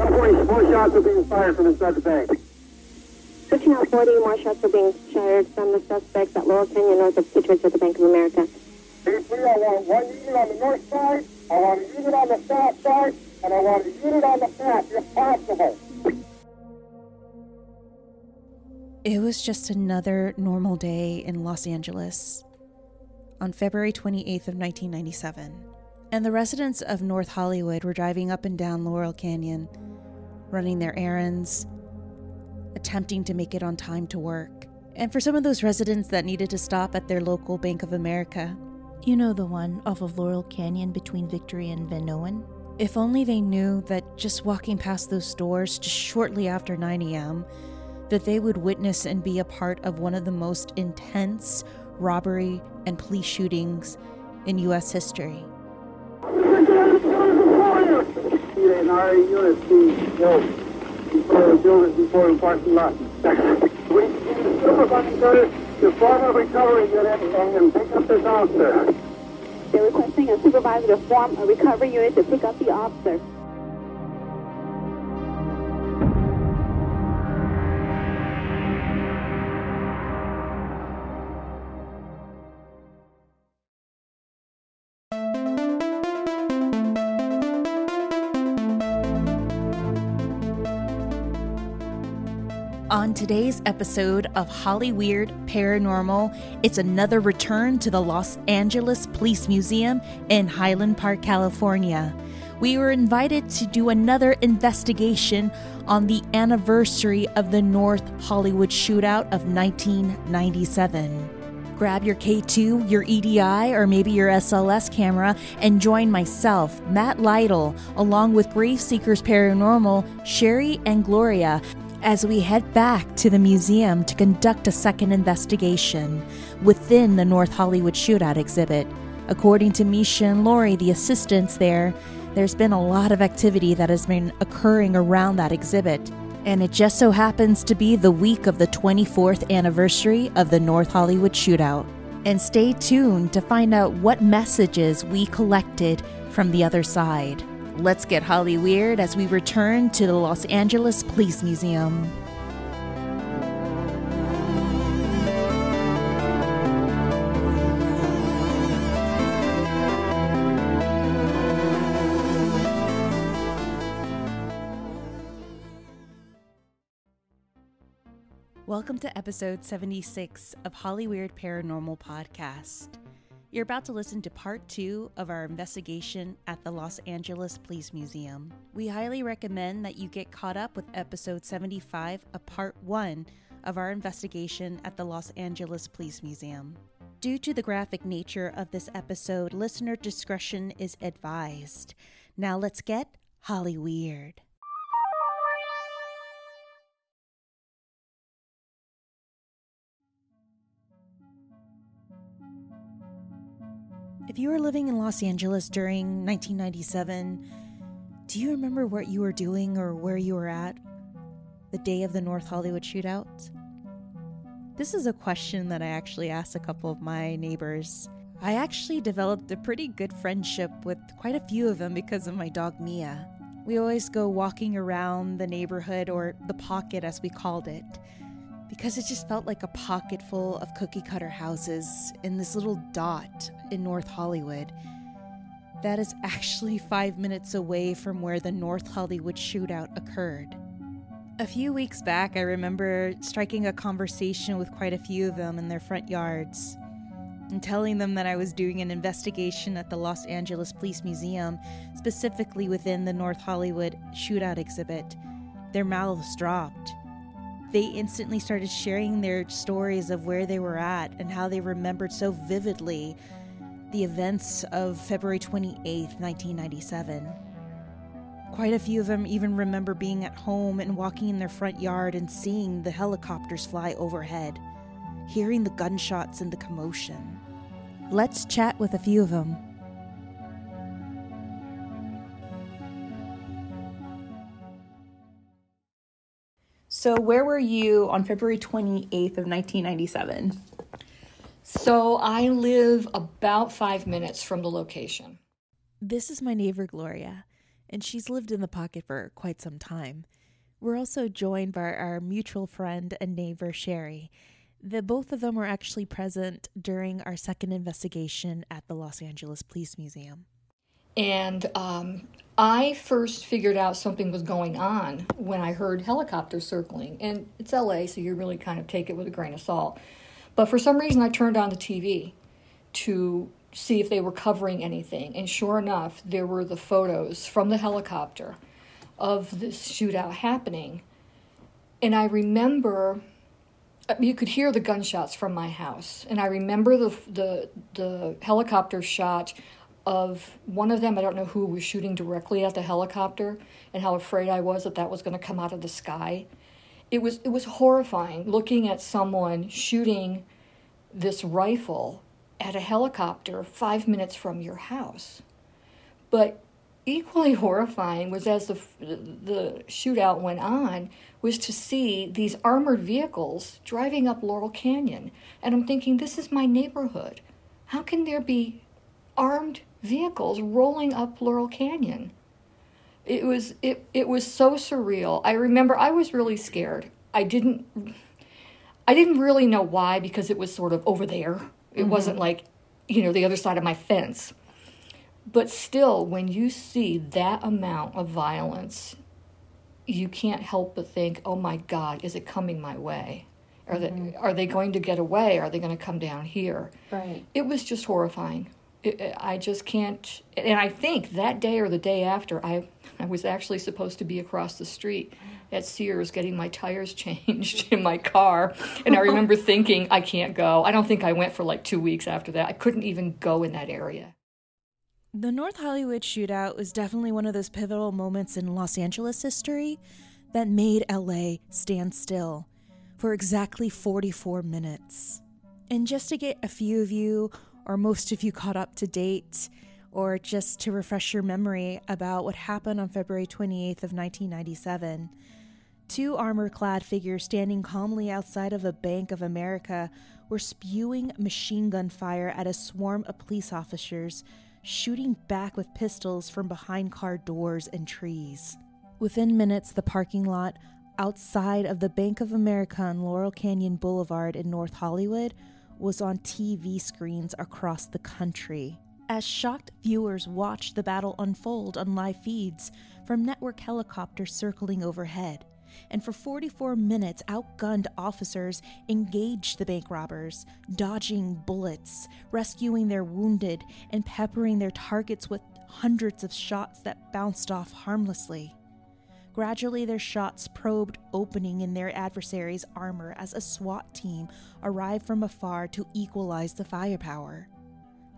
1040, more shots are being fired from inside the bank. Switching out 40, more shots are being fired from the suspects at Laurel Canyon north of Citrus at the Bank of America. Hey, three, I want one unit on the north side, I want a unit on the south side, and I want a unit on the front, if possible. It was just another normal day in Los Angeles on February 28th of 1997, and the residents of North Hollywood were driving up and down Laurel Canyon, running their errands, attempting to make it on time to work. And for some of those residents that needed to stop at their local Bank of America, You know the one off of Laurel Canyon between Victory and Vanowen? if only they knew that just walking past those stores just shortly after 9 a.m., that they would witness and be a part of one of the most intense robbery and police shootings in U.S. history. An RA unit to go before the building, before the parking lot. We need supervisor to form a recovery unit and pick up this officer. They're requesting a supervisor to form a recovery unit to pick up the officer. On today's episode of Holly Weird Paranormal, it's another return to the Los Angeles Police Museum in Highland Park, California. We were invited to do another investigation on the anniversary of the North Hollywood shootout of 1997. Grab your K2, your EDI, or maybe your SLS camera and join myself, Matt Lytle, along with Grave Seekers Paranormal, Sherry and Gloria, as we head back to the museum to conduct a second investigation within the North Hollywood Shootout exhibit. According to Misha and Lori, the assistants there, there's been a lot of activity that has been occurring around that exhibit. And it just so happens to be the week of the 24th anniversary of the North Hollywood Shootout. And stay tuned to find out what messages we collected from the other side. Let's get Holly Weird as we return to the Los Angeles Police Museum. Welcome to episode 76 of Holly Weird Paranormal Podcast. You're about to listen to part two of our investigation at the Los Angeles Police Museum. We highly recommend that you get caught up with episode 75 of part one of our investigation at the Los Angeles Police Museum. Due to the graphic nature of this episode, listener discretion is advised. Now let's get Holly Weird. If you were living in Los Angeles during 1997, do you remember what you were doing or where you were at the day of the North Hollywood shootout? This is a question that I actually asked a couple of my neighbors. I actually developed a pretty good friendship with quite a few of them because of my dog Mia. We always go walking around the neighborhood or the pocket as we called it because it just felt like a pocket full of cookie cutter houses in this little dot in North Hollywood. That is actually five minutes away from where the North Hollywood shootout occurred. A few weeks back, I remember striking a conversation with quite a few of them in their front yards and telling them that I was doing an investigation at the Los Angeles Police Museum, specifically within the North Hollywood shootout exhibit. Their mouths dropped they instantly started sharing their stories of where they were at and how they remembered so vividly the events of February 28th, 1997. Quite a few of them even remember being at home and walking in their front yard and seeing the helicopters fly overhead, hearing the gunshots and the commotion. Let's chat with a few of them. So, where were you on February 28th of 1997? So I live about five minutes from the location. This is my neighbor Gloria, and she's lived in the pocket for quite some time. We're also joined by our mutual friend and neighbor, Sherry. The both of them were actually present during our second investigation at the Los Angeles Police Museum. And um, I first figured out something was going on when I heard helicopters circling. And it's LA, so you really kind of take it with a grain of salt. But for some reason, I turned on the TV to see if they were covering anything. And sure enough, there were the photos from the helicopter of this shootout happening. And I remember you could hear the gunshots from my house and i remember the the the helicopter shot of one of them i don't know who was shooting directly at the helicopter and how afraid i was that that was going to come out of the sky. It was it was horrifying looking at someone shooting this rifle at a helicopter 5 minutes from your house. But equally horrifying was as the the shootout went on was to see these armored vehicles driving up Laurel Canyon. And I'm thinking this is my neighborhood. How can there be armed vehicles rolling up Laurel Canyon it was it it was so surreal I remember I was really scared I didn't I didn't really know why because it was sort of over there it mm-hmm. wasn't like you know the other side of my fence but still, when you see that amount of violence, you can't help but think, oh my God, is it coming my way? Are, mm-hmm. they, are they going to get away? Are they going to come down here? Right. It was just horrifying. I just can't. And I think that day or the day after, I, I was actually supposed to be across the street at Sears getting my tires changed in my car. And I remember thinking, I can't go. I don't think I went for like two weeks after that. I couldn't even go in that area. The North Hollywood shootout was definitely one of those pivotal moments in Los Angeles history that made LA stand still for exactly 44 minutes. And just to get a few of you, or most of you, caught up to date, or just to refresh your memory about what happened on February 28th of 1997, two armor-clad figures standing calmly outside of a Bank of America were spewing machine gun fire at a swarm of police officers shooting back with pistols from behind car doors and trees. Within minutes, the parking lot outside of the Bank of America on Laurel Canyon Boulevard in North Hollywood was on TV screens across the country. As shocked viewers watched the battle unfold on live feeds from network helicopters circling overhead, and for 44 minutes, outgunned officers engaged the bank robbers, dodging bullets, rescuing their wounded, and peppering their targets with hundreds of shots that bounced off harmlessly. Gradually, their shots probed opening in their adversary's armor as a SWAT team arrived from afar to equalize the firepower.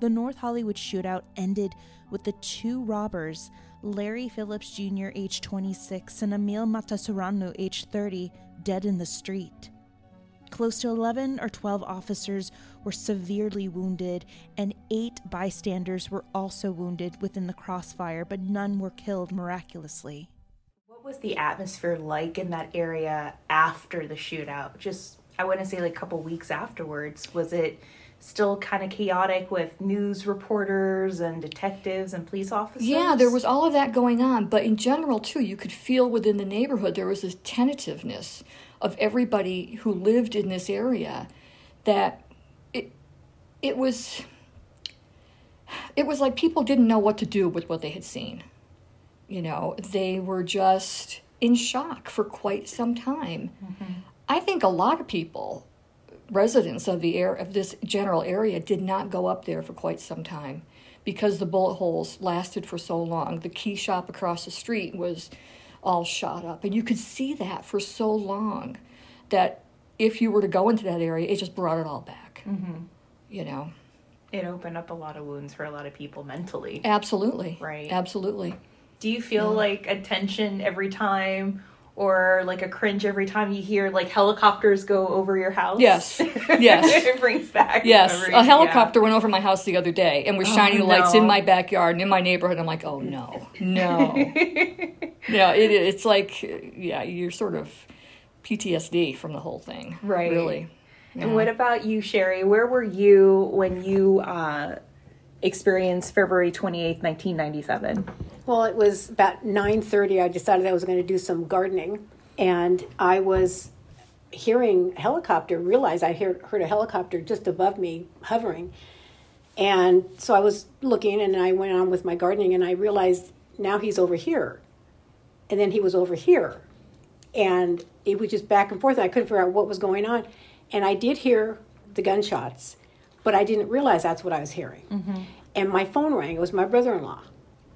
The North Hollywood shootout ended with the two robbers Larry Phillips Jr., age 26, and Emil Matasareanu, age 30, dead in the street. Close to 11 or 12 officers were severely wounded, and eight bystanders were also wounded within the crossfire, but none were killed miraculously. Was the atmosphere like in that area after the shootout? Just, I want to say, like a couple weeks afterwards. Was it still kind of chaotic with news reporters and detectives and police officers. Yeah, there was all of that going on, but in general too, you could feel within the neighborhood there was this tentativeness of everybody who lived in this area that it it was it was like people didn't know what to do with what they had seen. You know, they were just in shock for quite some time. Mm-hmm. I think a lot of people residents of the air of this general area did not go up there for quite some time because the bullet holes lasted for so long. The key shop across the street was all shot up, and you could see that for so long that if you were to go into that area, it just brought it all back. Mm-hmm. You know, it opened up a lot of wounds for a lot of people mentally. Absolutely, right? Absolutely. Do you feel yeah. like a tension every time? or like a cringe every time you hear like helicopters go over your house. Yes, yes, it brings back. Yes, memories. a helicopter yeah. went over my house the other day and was oh, shining no. lights in my backyard and in my neighborhood. I'm like, oh no, no. yeah, it, it's like yeah, you're sort of PTSD from the whole thing, right? Really. Yeah. And what about you, Sherry? Where were you when you uh, experienced February 28th, 1997? Well, it was about nine thirty. I decided I was going to do some gardening, and I was hearing helicopter. Realized I heard heard a helicopter just above me hovering, and so I was looking, and I went on with my gardening, and I realized now he's over here, and then he was over here, and it was just back and forth. I couldn't figure out what was going on, and I did hear the gunshots, but I didn't realize that's what I was hearing. Mm-hmm. And my phone rang. It was my brother-in-law,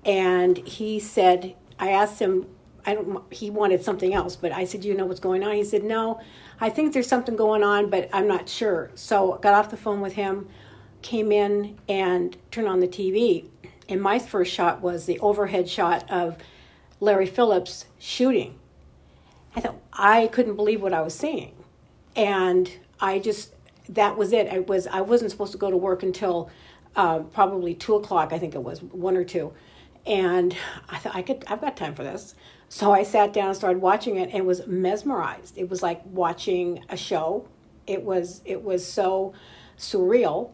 and he said, I asked him. I don't. He wanted something else, but I said, you know what's going on?" He said, "No, I think there's something going on, but I'm not sure." So got off the phone with him, came in and turned on the TV, and my first shot was the overhead shot of Larry Phillips shooting. I thought I couldn't believe what I was seeing, and I just that was it. I was I wasn't supposed to go to work until uh, probably two o'clock. I think it was one or two, and I thought I could I've got time for this. So I sat down and started watching it and was mesmerized. It was like watching a show. It was it was so surreal,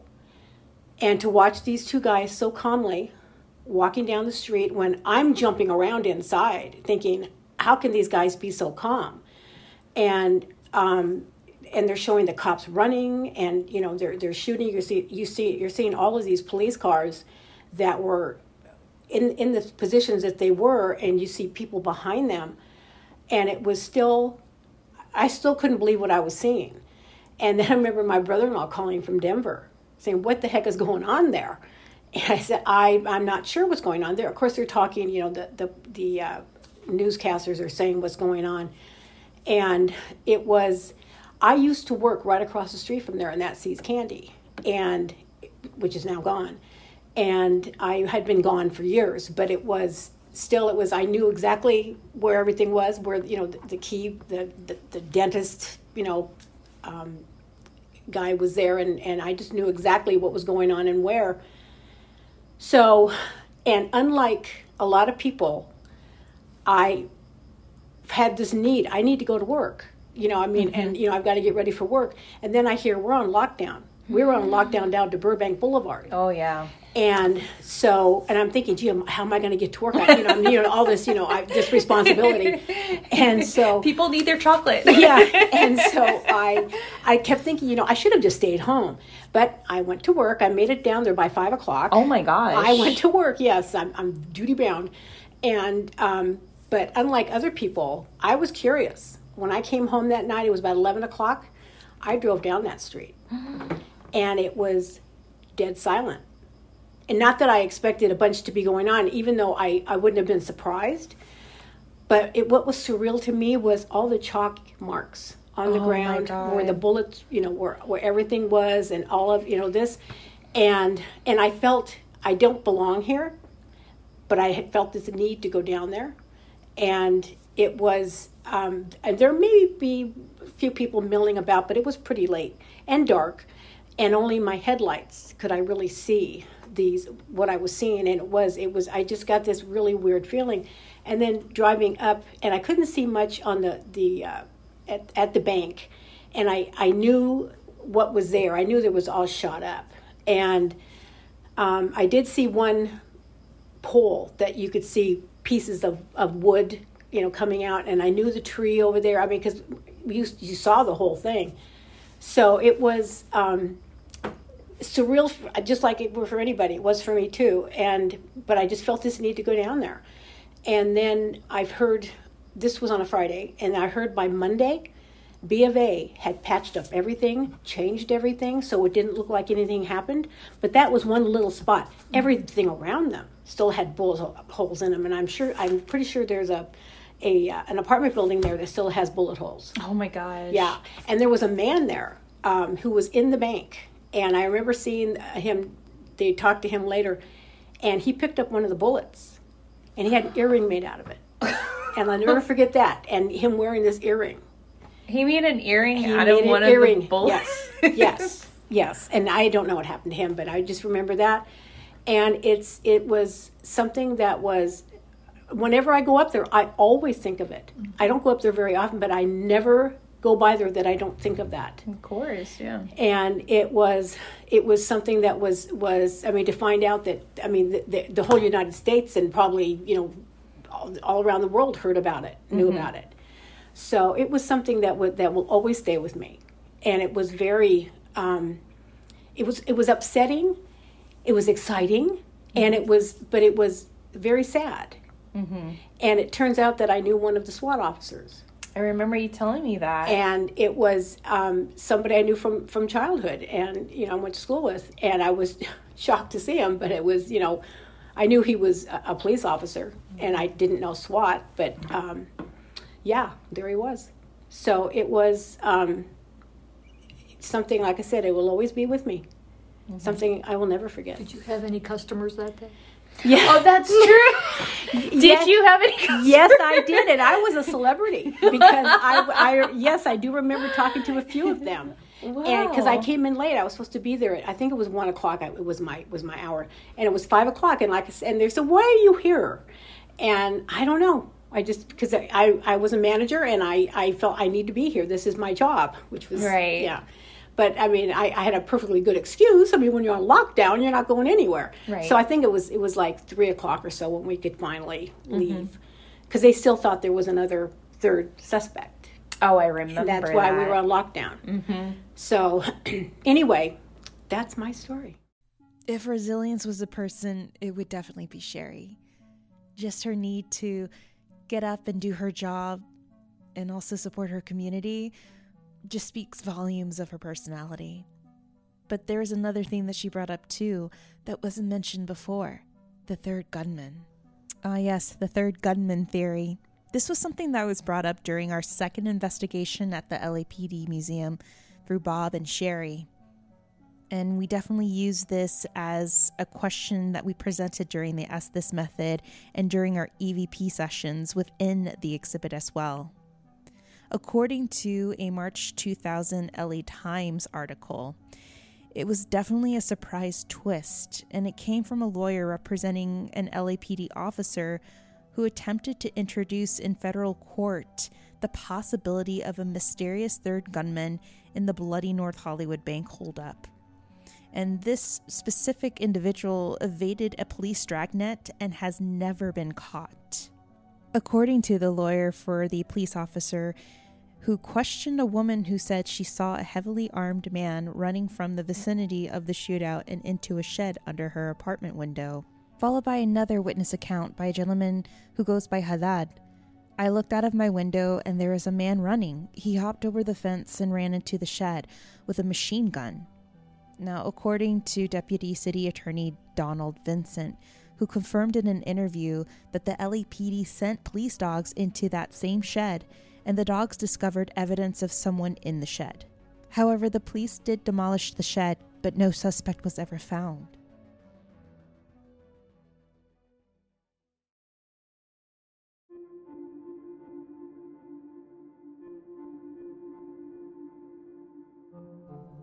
and to watch these two guys so calmly walking down the street when I'm jumping around inside, thinking, how can these guys be so calm? And um, and they're showing the cops running, and you know they're they're shooting. You see you see you're seeing all of these police cars that were in in the positions that they were, and you see people behind them, and it was still, I still couldn't believe what I was seeing. And then I remember my brother-in-law calling from Denver, saying, "What the heck is going on there?" And I said, I, I'm not sure what's going on there. Of course, they're talking, you know, the, the, the uh, newscasters are saying what's going on. And it was, I used to work right across the street from there, and that See's Candy, and which is now gone. And I had been gone for years, but it was still, it was, I knew exactly where everything was, where, you know, the, the key, the, the, the dentist, you know, um, guy was there, and, and I just knew exactly what was going on and where. So, and unlike a lot of people, I had this need. I need to go to work. You know, I mean, and you know, I've got to get ready for work. And then I hear we're on lockdown. We were on lockdown down to Burbank Boulevard. Oh yeah. And so, and I'm thinking, gee, how am I going to get to work? I, you know, you know, all this, you know, I, this responsibility. And so, People need their chocolate. yeah and so i i kept thinking you know i should have just stayed home but i went to work i made it down there by five o'clock Oh my gosh. i went to work yes i'm, I'm duty bound and um, but unlike other people i was curious when i came home that night it was about 11 o'clock i drove down that street. And it was dead silent. And not that i expected a bunch to be going on even though i, I wouldn't have been surprised. But it, what was surreal to me was all the chalk marks on the Oh ground where the bullets, you know, where where everything was, and all of you know this, and and I felt I don't belong here, but I had felt this need to go down there, and it was um, and there may be a few people milling about, but it was pretty late and dark, and only my headlights could I really see these what I was seeing, and it was it was I just got this really weird feeling, and then driving up, and I couldn't see much on the the uh, at at the bank, and I I knew what was there. I knew there was all shot up, and um, I did see one pole that you could see pieces of, of wood, you know, coming out, and I knew the tree over there. I mean, because you you saw the whole thing, so it was um, surreal, just like it were for anybody. It was for me too, and but I just felt this need to go down there, and then I've heard this was on a Friday, and I heard by Monday. B of A had patched up everything, changed everything, so it didn't look like anything happened. But that was one little spot. Everything around them still had bullet holes in them, and I'm sure, I'm pretty sure there's a, a uh, an apartment building there that still has bullet holes. Oh my gosh. Yeah, and there was a man there um, who was in the bank, and I remember seeing him. They talked to him later, and he picked up one of the bullets, and he had an earring made out of it, and I'll never forget that. And him wearing this earring. He made an earring He out of one earring. of the bullets. Yes, yes, yes. And I don't know what happened to him, but I just remember that. And it's it was something that was. Whenever I go up there, I always think of it. I don't go up there very often, but I never go by there that I don't think of that. Of course, yeah. And it was it was something that was was I mean to find out that I mean the, the, the whole United States and probably you know all, all around the world heard about it, knew Mm-hmm. about it. So it was something that would that will always stay with me, and it was very um, it was it was upsetting, it was exciting, and it was but it was very sad. And it turns out that I knew one of the SWAT officers I remember you telling me that. and it was um, somebody I knew from from childhood, and you know I went to school with, and I was shocked to see him. But it was you know, I knew he was a, a police officer, and I didn't know SWAT, but um, yeah, there he was. So it was um, something like I said, it will always be with me. Something I will never forget. Did you have any customers that day? Yeah. oh, that's true. Did Yes. you have any? yes, I did, and I was a celebrity because I, I, yes, I do remember talking to a few of them, and because I came in late, I was supposed to be there. At, I think it was one o'clock. I, it was my was my hour, and it was five o'clock. And like I said, and they said, "Why are you here?" And I don't know. I just because I, I I was a manager and I I felt I need to be here. This is my job, which was Right. Yeah. But I mean, I, I had a perfectly good excuse. I mean, when you're on lockdown, you're not going anywhere. Right. So I think it was it was like three o'clock or so when we could finally Mm-hmm. leave, because they still thought there was another third suspect. Oh, I remember. And that's why we were on lockdown. Mm-hmm. So anyway, that's my story. If resilience was a person, it would definitely be Sherry. Just her need to get up and do her job and also support her community just speaks volumes of her personality. But there is another thing that she brought up too that wasn't mentioned before the third gunman. Ah, yes, the third gunman theory. This was something that was brought up during our second investigation at the LAPD museum through Bob and Sherry. And we definitely use this as a question that we presented during the Estes method and during our EVP sessions within the exhibit as well. According to a March 2000 LA Times article, it was definitely a surprise twist, and it came from a lawyer representing an LAPD officer who attempted to introduce in federal court the possibility of a mysterious third gunman in the bloody North Hollywood bank holdup. And this specific individual evaded a police dragnet and has never been caught. According to the lawyer for the police officer, who questioned a woman who said she saw a heavily armed man running from the vicinity of the shootout and into a shed under her apartment window, followed by another witness account by a gentleman who goes by Haddad. I looked out of my window and there was a man running. He hopped over the fence and ran into the shed with a machine gun. Now, according to Deputy City Attorney Donald Vincent, who confirmed in an interview that the LAPD sent police dogs into that same shed and the dogs discovered evidence of someone in the shed. However, the police did demolish the shed, but no suspect was ever found.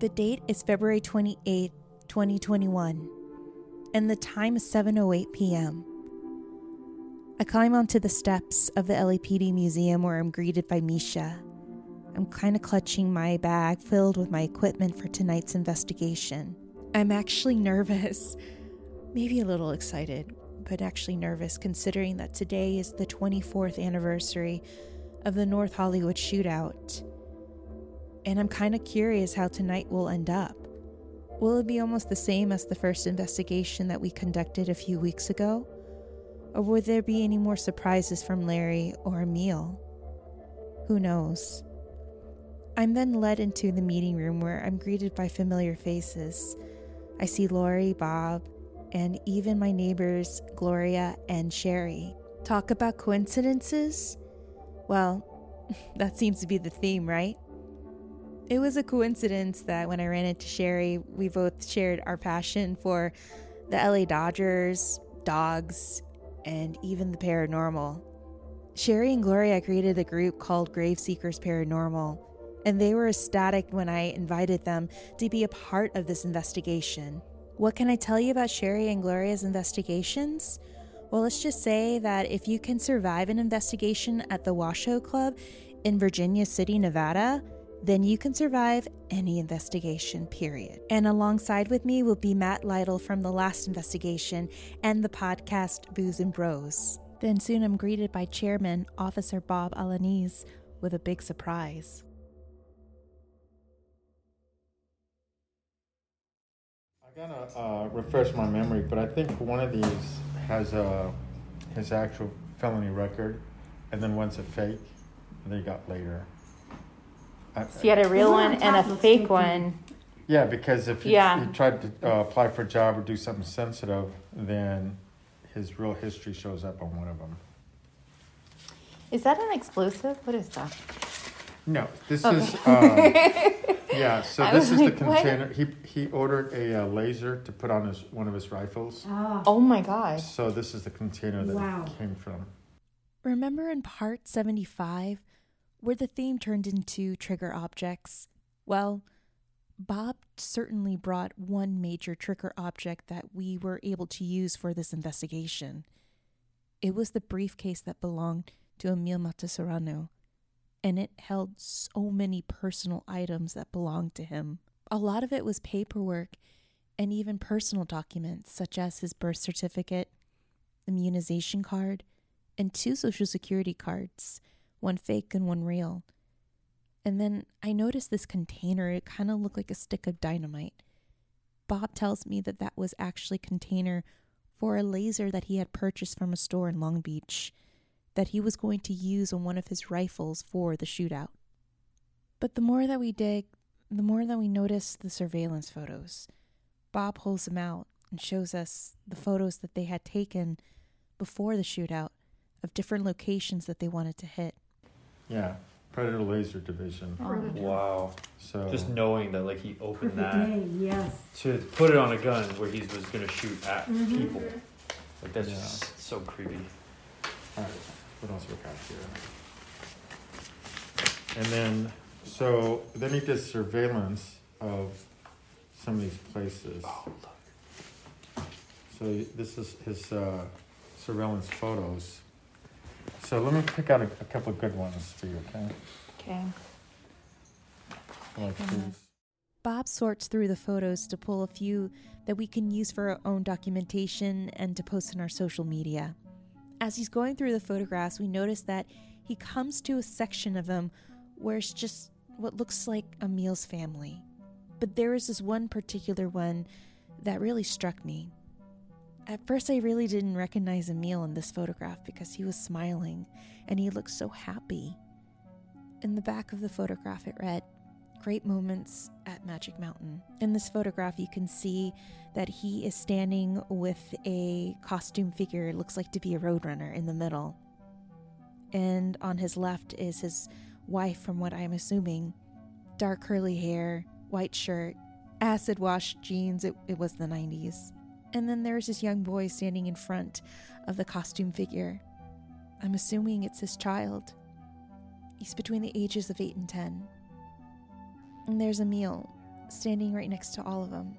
The date is February 28, 2021, and the time is 7:08 p.m. I climb onto the steps of the LAPD museum where I'm greeted by Misha. I'm kind of clutching my bag filled with my equipment for tonight's investigation. I'm actually nervous, maybe a little excited, but actually nervous considering that today is the 24th anniversary of the North Hollywood shootout. And I'm kind of curious how tonight will end up. Will it be almost the same as the first investigation that we conducted a few weeks ago? Or would there be any more surprises from Larry or Emil? Who knows? I'm then led into the meeting room where I'm greeted by familiar faces. I see Lori, Bob, and even my neighbors, Gloria and Sherry. Talk about coincidences? Well, that seems to be the theme, right? It was a coincidence that when I ran into Sherry, we both shared our passion for the LA Dodgers, dogs, and even the paranormal. Sherry and Gloria created a group called Grave Seekers Paranormal, and they were ecstatic when I invited them to be a part of this investigation. What can I tell you about Sherry and Gloria's investigations? Well, let's just say that if you can survive an investigation at the Washoe Club, in Virginia City, Nevada, then you can survive any investigation, period. And alongside with me will be Matt Lytle from the last investigation and the podcast Booze and Bros. Then soon I'm greeted by Chairman Officer Bob Alaniz with a big surprise. I gotta uh, refresh my memory, but I think one of these has a his actual felony record, and then one's a fake, and they got later. I- So you had a real one and a fake one. yeah, because if he, Yeah. he tried to uh, apply for a job or do something sensitive, then his real history shows up on one of them. Is that an explosive? What is that? No, this Okay. is um, yeah. So I this is like, the what? container. He he ordered a uh, laser to put on his one of his rifles. Oh my god. So this is the container that Wow. it came from. Remember in part 75 where the theme turned into trigger objects? Well, Bob certainly brought one major trigger object that we were able to use for this investigation. It was the briefcase that belonged to Emil Matasareanu, and it held so many personal items that belonged to him. A lot of it was paperwork and even personal documents, such as his birth certificate, immunization card, and two social security cards, one fake and one real. And then I noticed this container, it kind of looked like a stick of dynamite. Bob tells me that that was actually container for a laser that he had purchased from a store in Long Beach that he was going to use on one of his rifles for the shootout. But the more that we dig, the more that we notice the surveillance photos. Bob pulls them out and shows us the photos that they had taken before the shootout of different locations that they wanted to hit. Yeah, Predator Laser Division. Wow. So Just knowing that, like, he opened Perfect that name, yes. to put it on a gun where he was going to shoot at Mhm. people. Like, that's Yeah. just so creepy. all right, what else we got here? And then, so then he did surveillance of some of these places. Oh, look. So this is his uh, surveillance photos. So let me pick out a, a couple of good ones for you, okay? Okay. Like these. Bob sorts through the photos to pull a few that we can use for our own documentation and to post on our social media. As he's going through the photographs, we notice that he comes to a section of them where it's just what looks like Emil's family. But there is this one particular one that really struck me. At first, I really didn't recognize Emil in this photograph because he was smiling and he looked so happy. In the back of the photograph, it read, Great moments at Magic Mountain. In this photograph, you can see that he is standing with a costume figure, it looks like to be a roadrunner, in the middle. And on his left is his wife, from what I'm assuming. Dark curly hair, white shirt, acid washed jeans, it, it was the 90s. And then there's this young boy standing in front of the costume figure. I'm assuming it's his child. He's between the ages of 8 and 10. And there's Emil standing right next to all of them,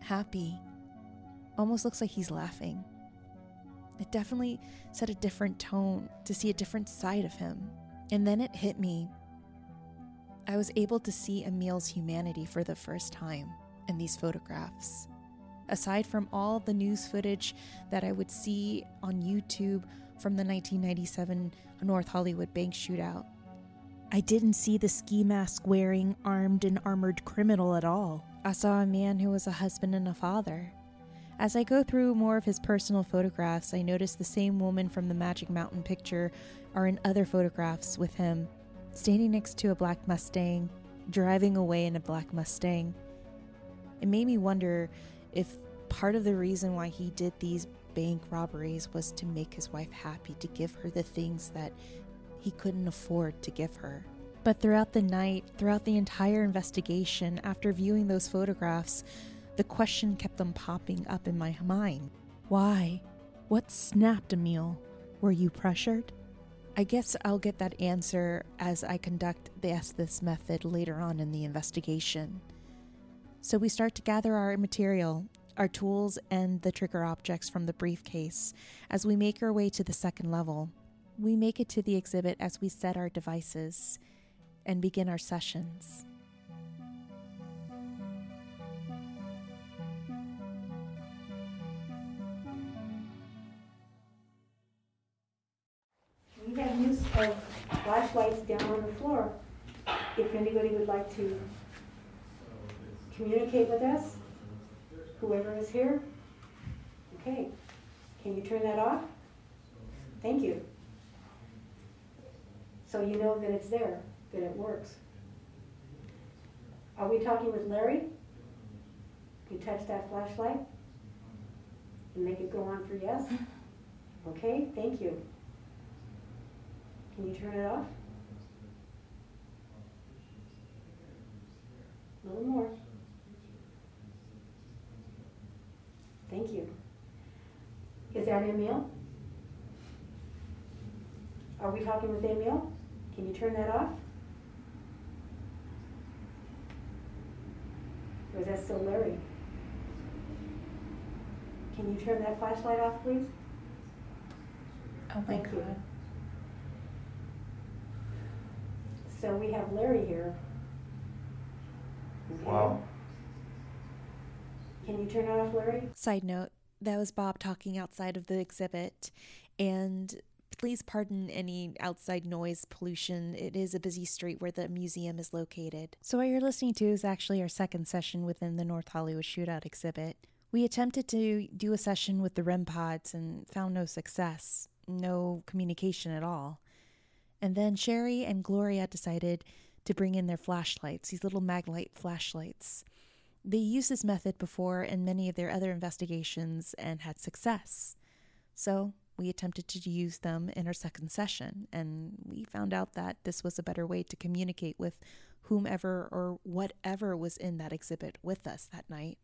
happy. Almost looks like he's laughing. It definitely set a different tone to see a different side of him. And then it hit me. I was able to see Emil's humanity for the first time in these photographs. Aside from all the news footage that I would see on YouTube from the 1997 North Hollywood bank shootout, I didn't see the ski mask wearing, armed and armored criminal at all. I saw a man who was a husband and a father. As I go through more of his personal photographs, I notice the same woman from the Magic Mountain picture are in other photographs with him, standing next to a black Mustang, driving away in a black Mustang. It made me wonder if part of the reason why he did these bank robberies was to make his wife happy, to give her the things that he couldn't afford to give her. But throughout the night, throughout the entire investigation, after viewing those photographs, the question kept on popping up in my mind. Why? What snapped, Emil? Were you pressured? I guess I'll get that answer as I conduct the Estes method later on in the investigation. So we start to gather our material, our tools, and the trigger objects from the briefcase as we make our way to the second level. We make it to the exhibit as we set our devices and begin our sessions. We have use of flashlights down on the floor. If anybody would like to communicate with us, whoever is here. Okay, can you turn that off? Thank you. So you know that it's there, that it works. Are we talking with Larry? You touch that flashlight? And make it go on for yes? Okay, thank you. Can you turn it off? A little more. Thank you. Is that Emil? Are we talking with Emil? Can you turn that off? Or is that still Larry? Can you turn that flashlight off, please? Oh my Thank you. So we have Larry here. Okay. Wow. Can you turn it off, Larry? Side note, that was Bob talking outside of the exhibit. And please pardon any outside noise pollution. It is a busy street where the museum is located. So, what you're listening to is actually our second session within the North Hollywood Shootout exhibit. We attempted to do a session with the REM pods and found no success, no communication at all. And then Sherry and Gloria decided to bring in their flashlights, these little maglite flashlights. They used this method before in many of their other investigations and had success. So we attempted to use them in our second session, and we found out that this was a better way to communicate with whomever or whatever was in that exhibit with us that night.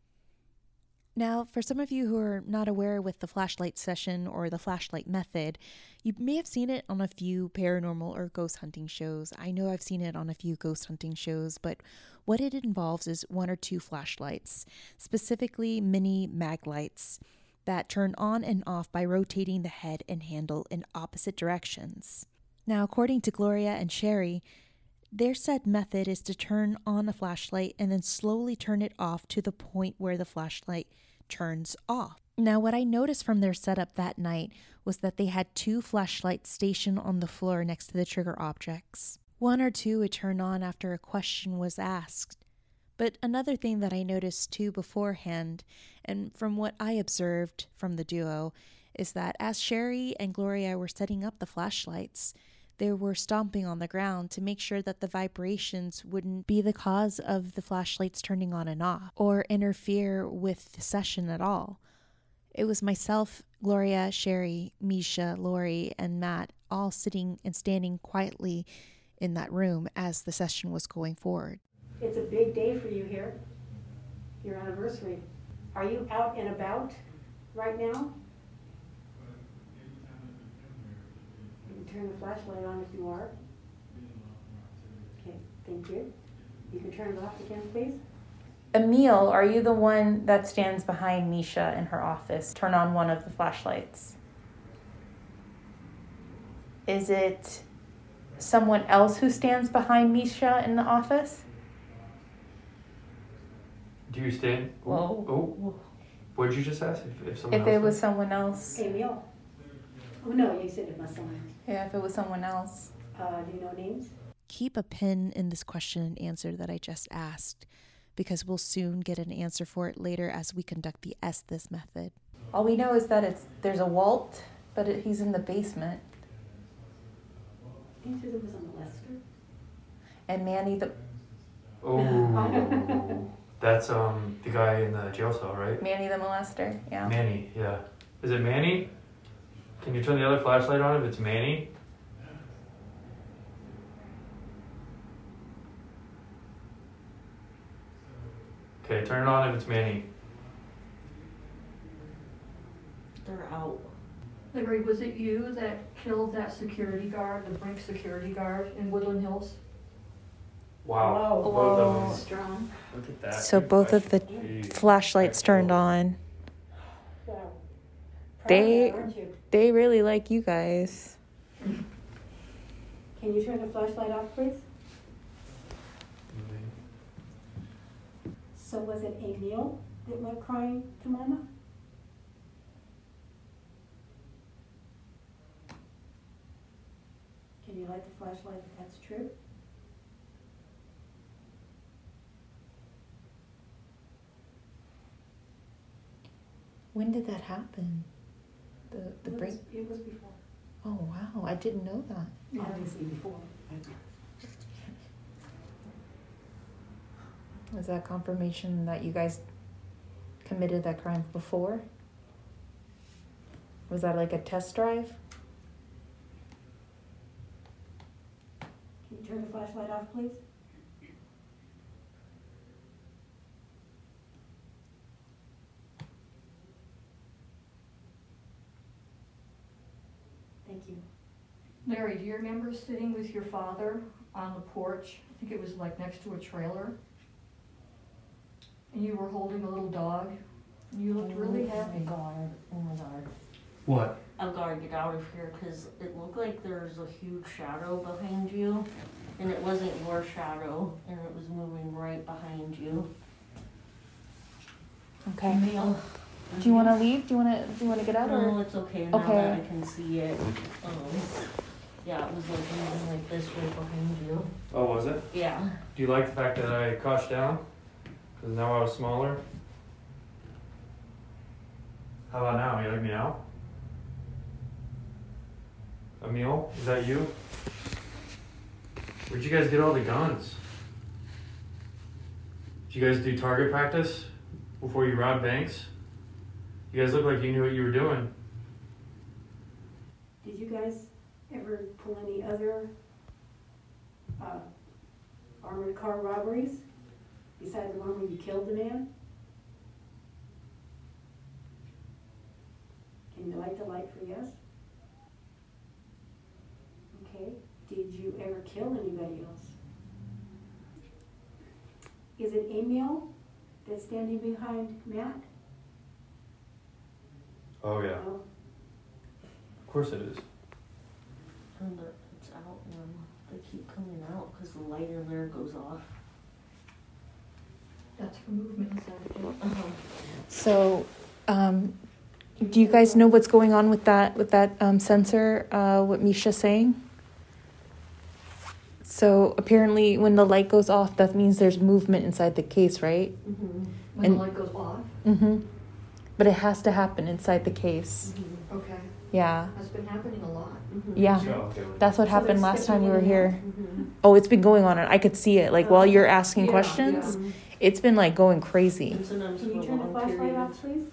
Now, for some of you who are not aware with the flashlight session or the flashlight method, you may have seen it on a few paranormal or ghost hunting shows. I know I've seen it on a few ghost hunting shows, but what it involves is one or two flashlights, specifically mini mag lights that turn on and off by rotating the head and handle in opposite directions. Now, according to Gloria and Sherry, their said method is to turn on a flashlight and then slowly turn it off to the point where the flashlight turns off. Now, what I noticed from their setup that night was that they had two flashlights stationed on the floor next to the trigger objects. One or two would turn on after a question was asked. But another thing that I noticed too beforehand, and from what I observed from the duo, is that as Sherry and Gloria were setting up the flashlights, they were stomping on the ground to make sure that the vibrations wouldn't be the cause of the flashlights turning on and off or interfere with the session at all. It was myself, Gloria, Sherry, Misha, Lori, and Matt all sitting and standing quietly in that room as the session was going forward. It's a big day for you here, your anniversary. Are you out and about right now? You can turn the flashlight on if you are. Okay, thank you. You can turn it off again, please. Emil, are you the one that stands behind Misha in her office? Turn on one of the flashlights. Is it someone else who stands behind Misha in the office? Do you stand? Ooh, Whoa. Oh, what did you just ask? If, if someone If else it was someone else. Emil. Oh, no, you said it must someone. Yeah, if it was someone else. Uh, do you know names? Keep a pin in this question and answer that I just asked because we'll soon get an answer for it later as we conduct the Estes method. All we know is that it's there's a Walt, but it, he's in the basement. You said it was on Lester. And Manny, the Oh, that's um the guy in the jail cell, right? Manny the molester. Yeah. Manny, yeah. Is it Manny? Can you turn the other flashlight on if it's Manny? Okay, turn it on if it's Manny. They're out. Larry, was it you that killed that security guard, the Brink security guard in Woodland Hills? Wow. Whoa. Both of them. Strong. Look at that. So Good both of the question. Jeez. flashlights turned on. Wow. Proud They- of that, aren't you? They really like you guys. Can you turn the flashlight off, please? So was it Emil that went crying to Mama? Can you light the flashlight if that's true? When did that happen? The the It break. was- It was before, Oh wow, I didn't know that. obviously before. Was that confirmation that you guys committed that crime before? Was that like a test drive? Can you turn the flashlight off, please? Thank you. Larry, do you remember sitting with your father on the porch? I think it was like next to a trailer. And you were holding a little dog. And you looked really happy. God, oh my god. What? I've gotta get out of here because it looked like there's a huge shadow behind you. And it wasn't your shadow, and it was moving right behind you. Okay. Ugh. Do you want to leave? Do you want to do you want to get out No, or? it's okay now Okay. that I can see it. Um, yeah, it was like moving like this right behind you. Oh, was it? Yeah. Do you like the fact that I crouched down? Because now I was smaller? How about now? You like me now? Emil, is that you? Where'd you guys get all the guns? Did you guys do target practice before you robbed banks? You guys look like you knew what you were doing. Did you guys ever pull any other uh, armored car robberies besides the one where you killed the man? Can you light the light for yes? Okay. Did you ever kill anybody else? Is it Emil that's standing behind Matt? Oh, yeah. No? Of course it is. And the- it's out now. They keep coming out because the light in there goes off. That's for movement inside the cage. Uh-huh. So, um, do you guys know what's going on with that with that um, sensor? Uh, what Misha's saying. So apparently, when the light goes off, that means there's movement inside the case, right? Mm-hmm. When And- the light goes off? Mm-hmm. But it has to happen inside the case. Mm-hmm. Okay. Yeah. That's been happening a lot. Yeah. So, That's what So happened last time you were here. Mm-hmm. Oh, it's been going on. I could see it. Like while you're asking Yeah, questions, yeah. it's been like going crazy. Can you turn the flashlight periods. off, please?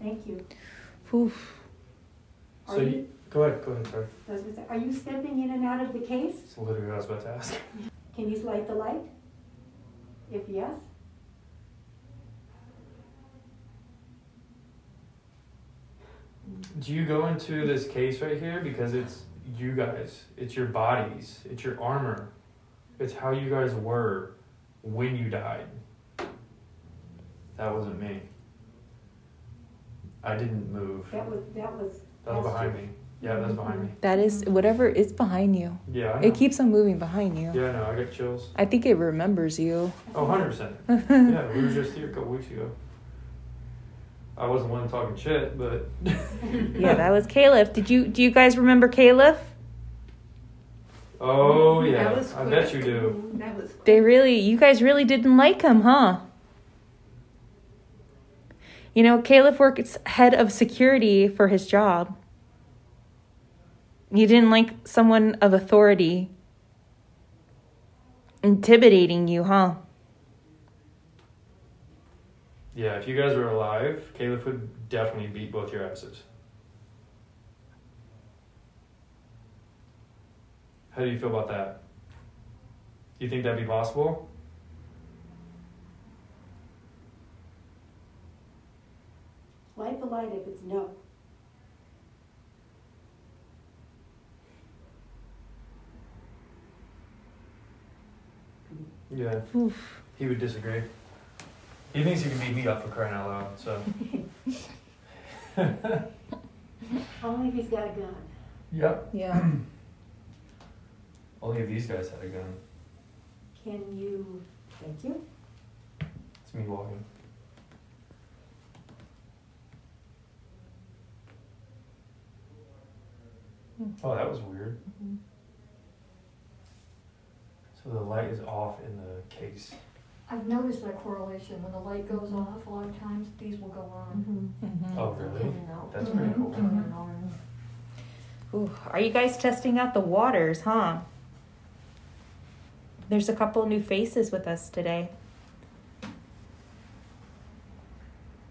Thank you. Oof. So Are you, you, go ahead, go ahead, sorry. I was gonna say, are you stepping in and out of the case? That's literally what I was about to ask. Can you light the light? If yes, Do you go into this case right here because it's you guys, it's your bodies, it's your armor, it's how you guys were when you died. That wasn't me. I didn't move. that was, that was. That was behind me. Yeah, that's mm-hmm. behind me. That is whatever is behind you. Yeah, I know. It keeps on moving behind you. Yeah, I know. I got chills. I think it remembers you. Oh, 100%. yeah, we were just here a couple weeks ago. I wasn't one talking shit, but Yeah, that was Caliph. Did you do you guys remember Caliph? oh yeah, I bet you do. That was They really you guys really didn't like him, huh? You know, Caliph works head of security for his job. You didn't like someone of authority intimidating you, huh? Yeah, if you guys were alive, Caliph would definitely beat both your asses. How do you feel about that? Do you think that'd be possible? Light the light if it's no. Yeah. Oof. He would disagree. He thinks he can beat me up for crying out loud, so. Only if he's got a gun. Yep. Yeah. Only if these guys had a gun. Can you, thank you. It's me walking. Hmm. Oh, that was weird. Mm-hmm. So the light is off in the case. I've noticed that correlation. When the light goes mm-hmm. off, a lot of times these will go on. Mm-hmm. mm-hmm. Oh, really? Coming out. That's mm-hmm. pretty cool. Coming on. Ooh, are you guys testing out the waters, huh? There's a couple new faces with us today.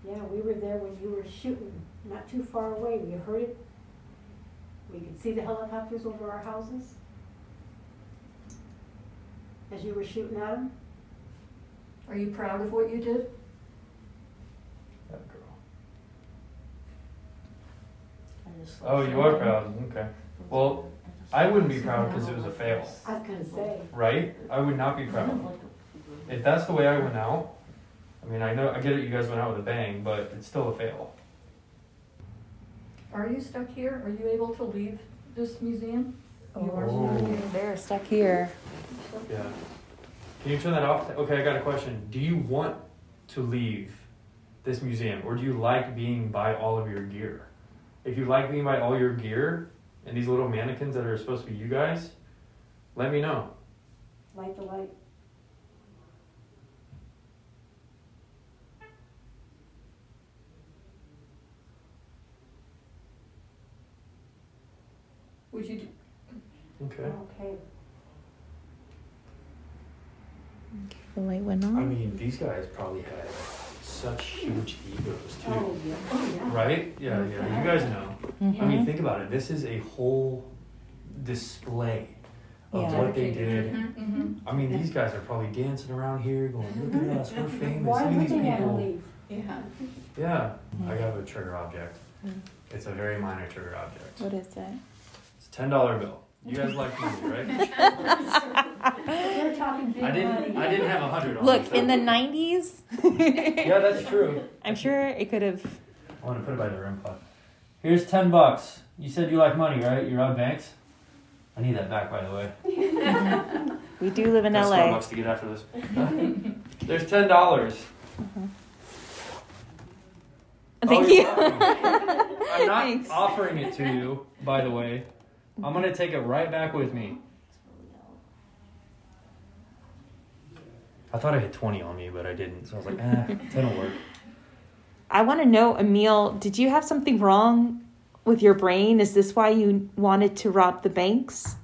Yeah, we were there when you were shooting, not too far away. We heard it. We could see the helicopters over our houses. As you were shooting at them. Are you proud of what you did? That girl. I just Oh, you are proud. Okay. Well, I wouldn't be proud because it was a fail, I was gonna say, right? I would not be proud. If that's the way I went out, I mean, I know I get it. You guys went out with a bang, but it's still a fail. Are you stuck here? Are you able to leave this museum? You are Oh. stuck here. They're stuck here. Yeah. Can you turn that off? Okay, I got a question. Do you want to leave this museum or do you like being by all of your gear? If you like being by all your gear and these little mannequins that are supposed to be you guys, let me know. light the light. Would you do? Okay. Okay. The light went I mean, these guys probably had such huge egos too. Oh, yeah. Oh, yeah. Right? Yeah, yeah. You guys know. I Mm-hmm. mean, think about it. This is a whole display of Yeah. what they did. Mm-hmm. I mean, these guys are probably dancing around here, going, "Look at us, we're famous. Why Look at these people." leave? Yeah. Yeah, I have a trigger object. It's a very minor trigger object. What is it? It's a ten dollar bill. You guys like money, right? They're talking big I didn't. money. I didn't have a hundred on Look, it, in the 90s, Yeah, that's true. I'm sure it could have. I want to put it by the REM pod. Here's ten bucks. You said you like money, right? You rob banks. I need that back, by the way. We do live in LA. That's LA. Starbucks to get after this. There's ten dollars. Mm-hmm. Thank Oh, you. I'm not Thanks. offering it to you, by the way. I'm gonna take it right back with me. I thought I had 20 on me, but I didn't. So I was like, ah, that'll work. I want to know, Emil, did you have something wrong with your brain? Is this why you wanted to rob the banks?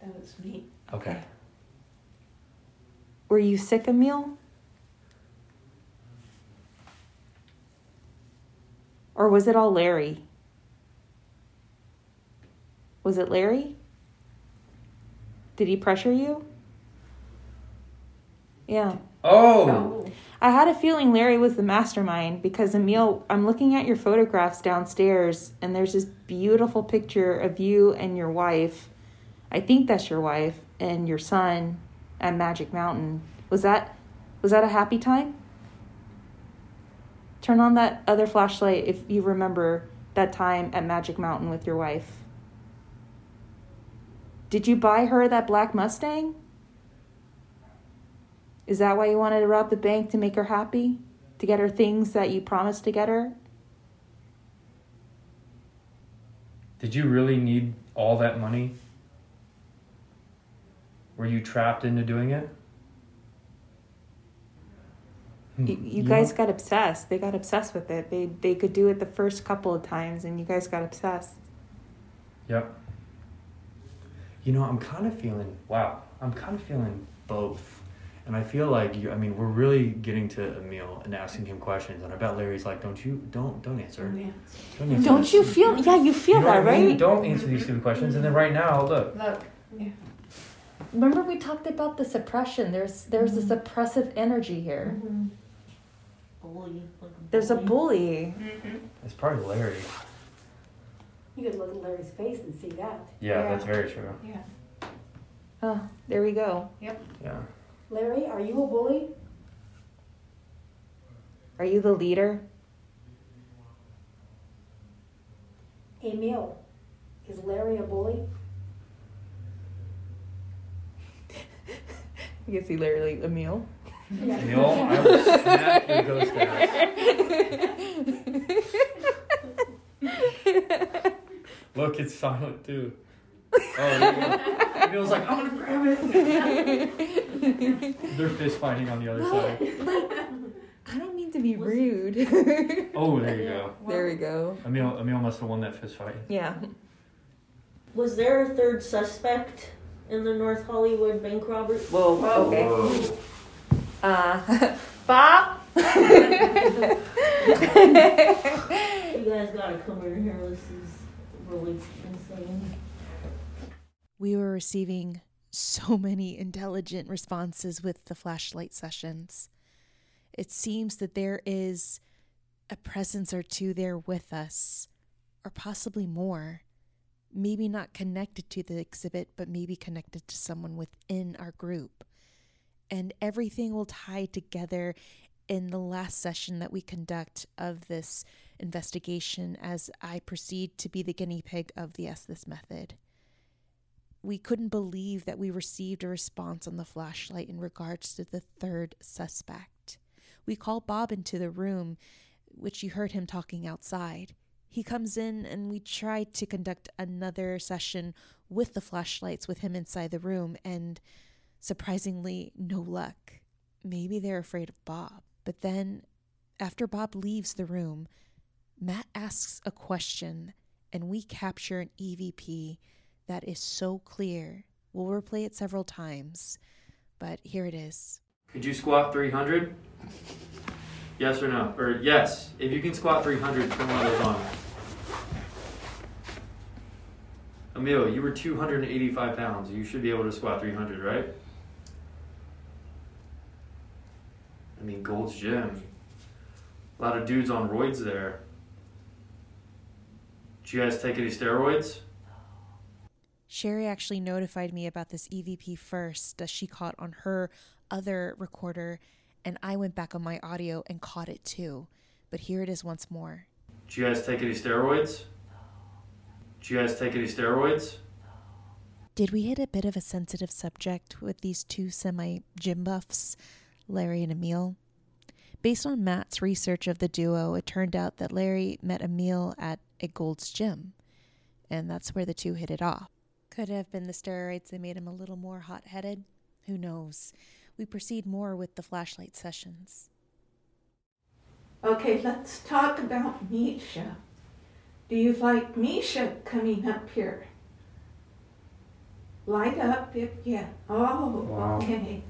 That was me. Okay. Were you sick, Emil? Or was it all Larry? Was it Larry? Did he pressure you? Yeah. Oh! I had a feeling Larry was the mastermind because Emil, I'm looking at your photographs downstairs and there's this beautiful picture of you and your wife. I think that's your wife and your son at Magic Mountain. Was that was that a happy time? Turn on that other flashlight if you remember that time at Magic Mountain with your wife. Did you buy her that black Mustang? Is that why you wanted to rob the bank to make her happy? To get her things that you promised to get her? Did you really need all that money? Were you trapped into doing it? Hmm, you, you guys got obsessed. They got obsessed with it. They they could do it the first couple of times and you guys got obsessed. Yep. You know, I'm kind of feeling, wow, I'm kind of feeling both. And I feel like you, I mean, we're really getting to Emil and asking him questions. And I bet Larry's like, don't you, don't, don't answer. Don't, answer Don't this. you feel yeah, you feel You know that, what I mean? right? Don't answer these stupid questions. And then right now, look. Look. Yeah. Remember we talked about the suppression. There's there's a mm-hmm. suppressive energy here. Mm-hmm. Bully. Like a There's a bully. Mm-hmm. bully. It's probably Larry. You could look at Larry's face and see that. Yeah, Yeah. that's very true. Yeah. Oh, there we go. Yep. Yeah. Larry, are you a bully? Are you the leader? Emil, Is Larry a bully? You can see Larry Emil. Emil, I will snap your ghost ass. Look, it's silent too. Oh, there you go. Emil's like, I'm gonna grab it. They're fist fighting on the other side. Like, I don't mean to be rude. Oh, there you go. there we go. Emil, Emil must have won that fist fight. Yeah. Was there a third suspect in the North Hollywood bank robbery? Whoa. Okay. Whoa. Uh, Bob. You guys gotta come in here. This is really insane. We were receiving so many intelligent responses with the flashlight sessions. It seems that there is a presence or two there with us, or possibly more. Maybe not connected to the exhibit, but maybe connected to someone within our group. And everything will tie together in the last session that we conduct of this investigation as I proceed to be the guinea pig of the Estes method we couldn't believe that we received a response on the flashlight in regards to the third suspect. We call Bob into the room, which you heard him talking outside. He comes in and we try to conduct another session with the flashlights with him inside the room, and surprisingly, no luck. Maybe they're afraid of Bob. But then, after Bob leaves the room, Matt asks a question, and we capture an EVP that is so clear. We'll replay it several times, but here it is. Could you squat 300? Yes or no? Or yes. If you can squat 300, turn one of those on. Emil, you were 285 pounds. You should be able to squat 300, right? I mean, Gold's Gym. A lot of dudes on roids there. Did you guys take any steroids? Sherry actually notified me about this EVP first that she caught on her other recorder, and I went back on my audio and caught it too. But here it is once more. Did you guys take any steroids? Did you guys take any steroids? Did we hit a bit of a sensitive subject with these two semi gym buffs, Larry and Emil? Based on Matt's research of the duo, it turned out that Larry met Emil at a Gold's Gym, and that's where the two hit it off. Could have been the steroids that made him a little more hot headed. Who knows? We proceed more with the flashlight sessions. Okay, let's talk about Misha. Do you like Misha coming up here? Light up if yeah. Oh, Wow. okay.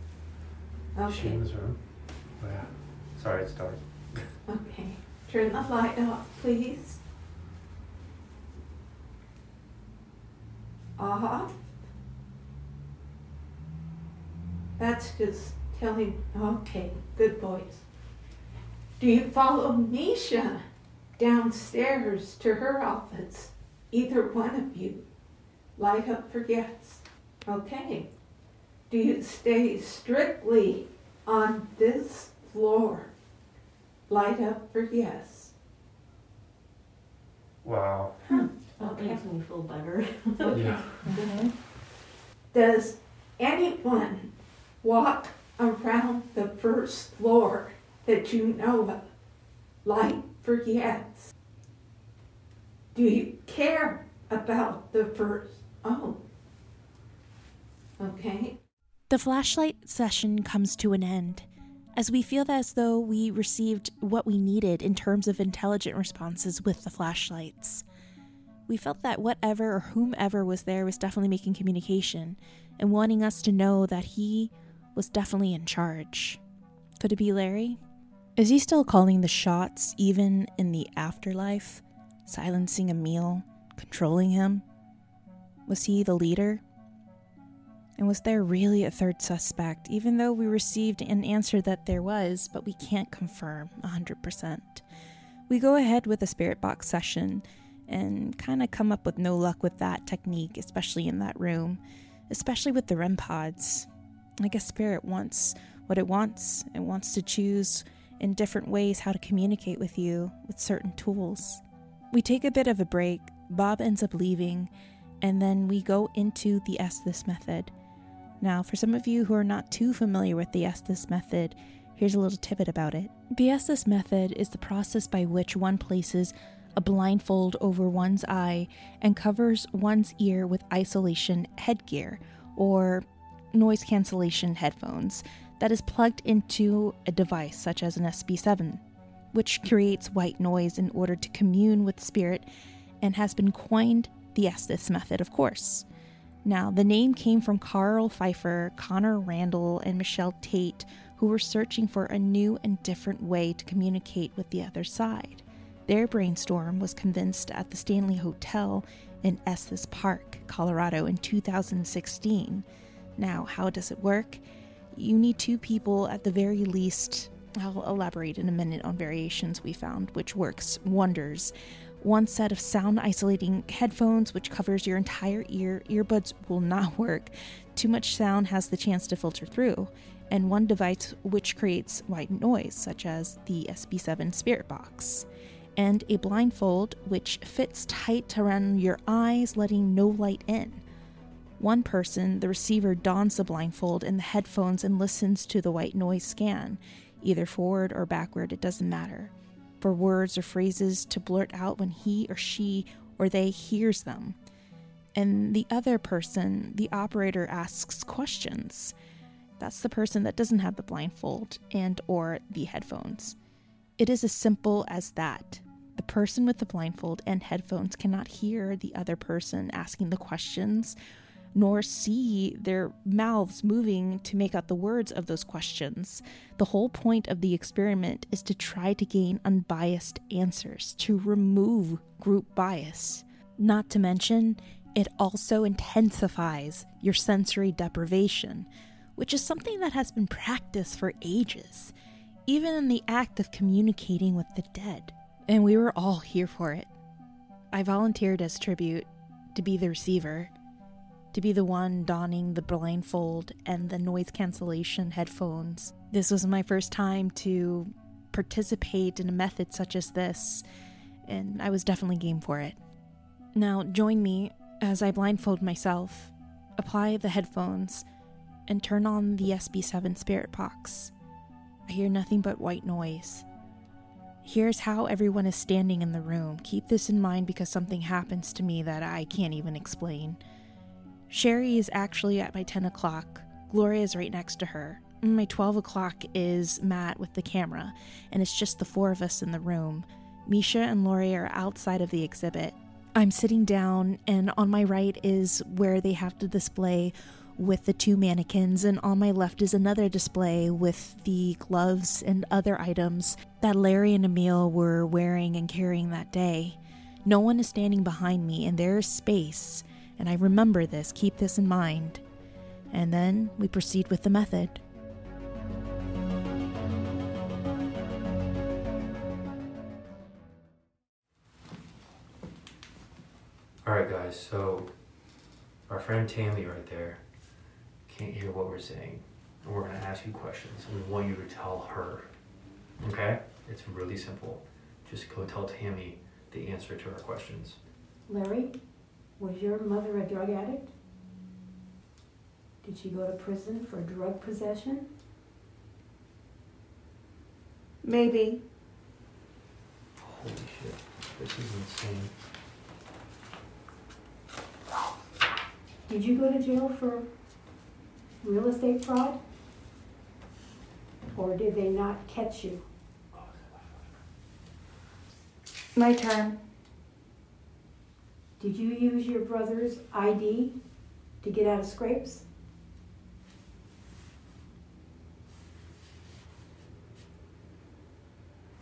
Okay, She in this room? Oh, yeah. Sorry, it's dark. okay. Turn the light off, please. Off. That's just telling, okay, good boys. Do you follow Misha downstairs to her office? Either one of you. Light up for yes. Okay. Do you stay strictly on this floor? Light up for yes. Wow. Hmm. That Okay. makes me feel better. Yeah. Mm-hmm. Does anyone walk around the first floor that you know of? Light for yes. Do you care about the first? Oh. Okay. The flashlight session comes to an end as we feel as though we received what we needed in terms of intelligent responses with the flashlights. We felt that whatever or whomever was there was definitely making communication and wanting us to know that he was definitely in charge. Could it be Larry? Is he still calling the shots even in the afterlife? Silencing Emil? Controlling him? Was he the leader? And was there really a third suspect, even though we received an answer that there was, but we can't confirm 100%? We go ahead with a spirit box session and kind of come up with no luck with that technique, especially in that room, especially with the REM pods. I guess spirit wants what it wants, it wants to choose in different ways how to communicate with you with certain tools. We take a bit of a break Bob ends up leaving, and then we go into the Estes method. Now, for some of you who are not too familiar with the Estes method, here's a little tidbit about it. The Estes method is the process by which one places a blindfold over one's eye and covers one's ear with isolation headgear or noise cancellation headphones that is plugged into a device such as an SB7, which creates white noise in order to commune with spirit and has been coined the Estes method, of course. Now, the name came from Carl Pfeiffer, Connor Randall, and Michelle Tate, who were searching for a new and different way to communicate with the other side. Their brainstorm was convinced at the Stanley Hotel in Estes Park, Colorado in 2016. Now, how does it work? You need two people at the very least. I'll elaborate in a minute on variations we found, which works wonders. One set of sound isolating headphones, which covers your entire ear. Earbuds will not work. Too much sound has the chance to filter through. And one device which creates white noise, such as the SB7 Spirit Box. And a blindfold which fits tight around your eyes, letting no light in. One person, the receiver, dons the blindfold and the headphones and listens to the white noise scan, either forward or backward, it doesn't matter, for words or phrases to blurt out when he or she or they hears them. And the other person, the operator, asks questions. That's the person that doesn't have the blindfold and or the headphones. It is as simple as that. Person with the blindfold and headphones cannot hear the other person asking the questions nor see their mouths moving to make out the words of those questions. The whole point of the experiment is to try to gain unbiased answers, to remove group bias. Not to mention, it also intensifies your sensory deprivation, which is something that has been practiced for ages, even in the act of communicating with the dead. And we were all here for it. I volunteered as tribute to be the receiver to be the one donning the blindfold and the noise cancellation headphones. This was my first time to participate in a method such as this, and I was definitely game for it. Now, join me as I blindfold myself, apply the headphones, and turn on the SB7 Spirit Box. I hear nothing but white noise. Here's how everyone is standing in the room. Keep this in mind because something happens to me that I can't even explain. Sherry is actually at my 10 o'clock. Gloria is right next to her. My 12 o'clock is Matt with the camera, and it's just the four of us in the room. Misha and Lori are outside of the exhibit. I'm sitting down, and on my right is where they have to display with the two mannequins, and on my left is another display with the gloves and other items that Larry and Emil were wearing and carrying that day. No one is standing behind me, and there is space and I remember this, keep this in mind. And then we proceed with the method. Alright, guys, so our friend Tammy right there can't hear what we're saying. And we're going to ask you questions, and we want you to tell her. Okay? It's really simple. Just go tell Tammy the answer to our questions. Larry, was your mother a drug addict? Did she go to prison for drug possession? Maybe. Holy shit. This is insane. Did you go to jail for real estate fraud? Or did they not catch you? My turn. Did you use your brother's ID to get out of scrapes?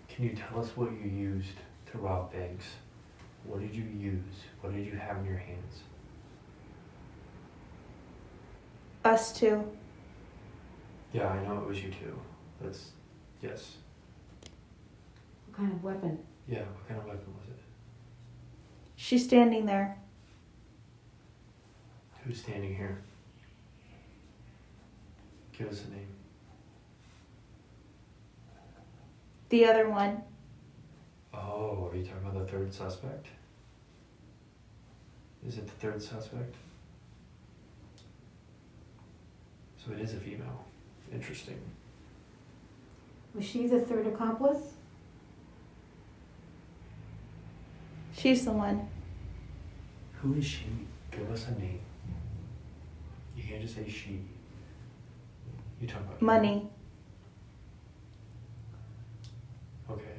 Can you tell us what you used to rob banks? What did you use? What did you have in your hands? Us two. Yeah, I know it was you two. That's, yes. What kind of weapon? Yeah, what kind of weapon was it? She's standing there. Who's standing here? Give us a name. The other one. Oh, are you talking about the third suspect? Is it the third suspect? So it is a female. Interesting. Was she the third accomplice? She's the one. Who is she? Give us a name. You can't just say she. You talk about Money. Okay.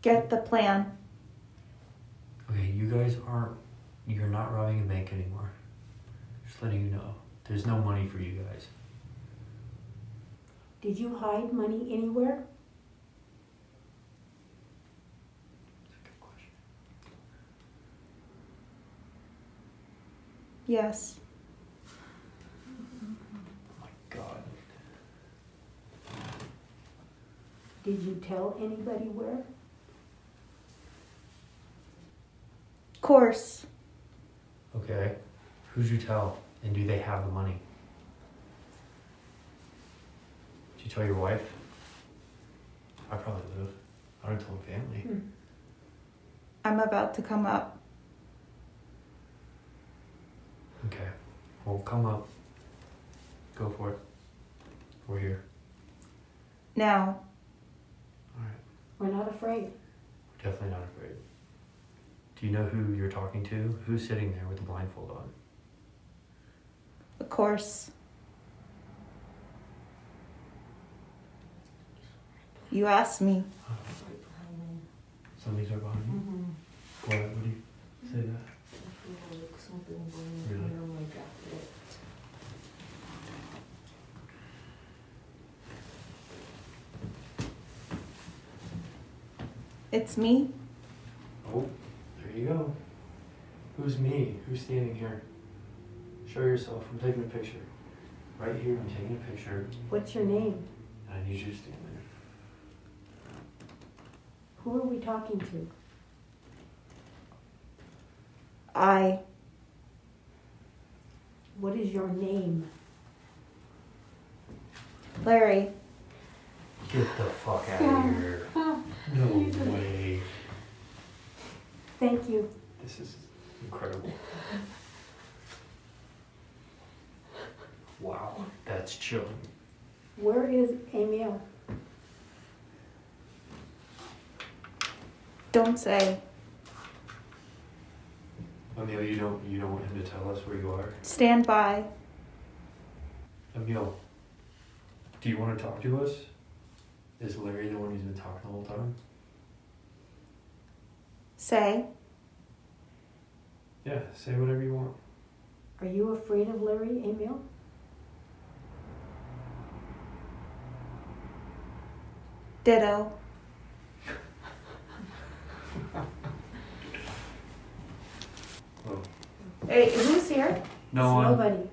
Get the plan. Okay, you guys aren't. You're not robbing a bank anymore. Just letting you know. There's no money for you guys. Did you hide money anywhere? That's a good question. Yes. Oh my god. Did you tell anybody where? Of course. Okay. Who'd you tell? And do they have the money? Did you tell your wife? I probably would have. I would have told family. Hmm. I'm about to come up. Okay. Well, come up. Go for it. We're here. Now. Alright. We're not afraid. We're definitely not afraid. Do you know who you're talking to? Who's sitting there with the blindfold on? Of course. You asked me. Right behind me. Somebody's right behind you? Mm-hmm. What? What do you say that? I feel like something burning Really? under my jacket. It's me. Oh, there you go. Who's me? Who's standing here? Show yourself. I'm taking a picture. Right here, I'm taking a picture. What's your name? I need you to stand there. Who are we talking to? I. What is your name? Larry. Get the fuck out of here. No way. Thank you. This is incredible. Wow, that's chilling. Where is Emil? Don't say. Emil, you don't you don't want him to tell us where you are? Stand by. Emil, do you want to talk to us? Is Larry the one who's been talking the whole time? Say. Yeah, say whatever you want. Are you afraid of Larry, Emil? Ditto. Oh, Hey, who's here? No one. Nobody.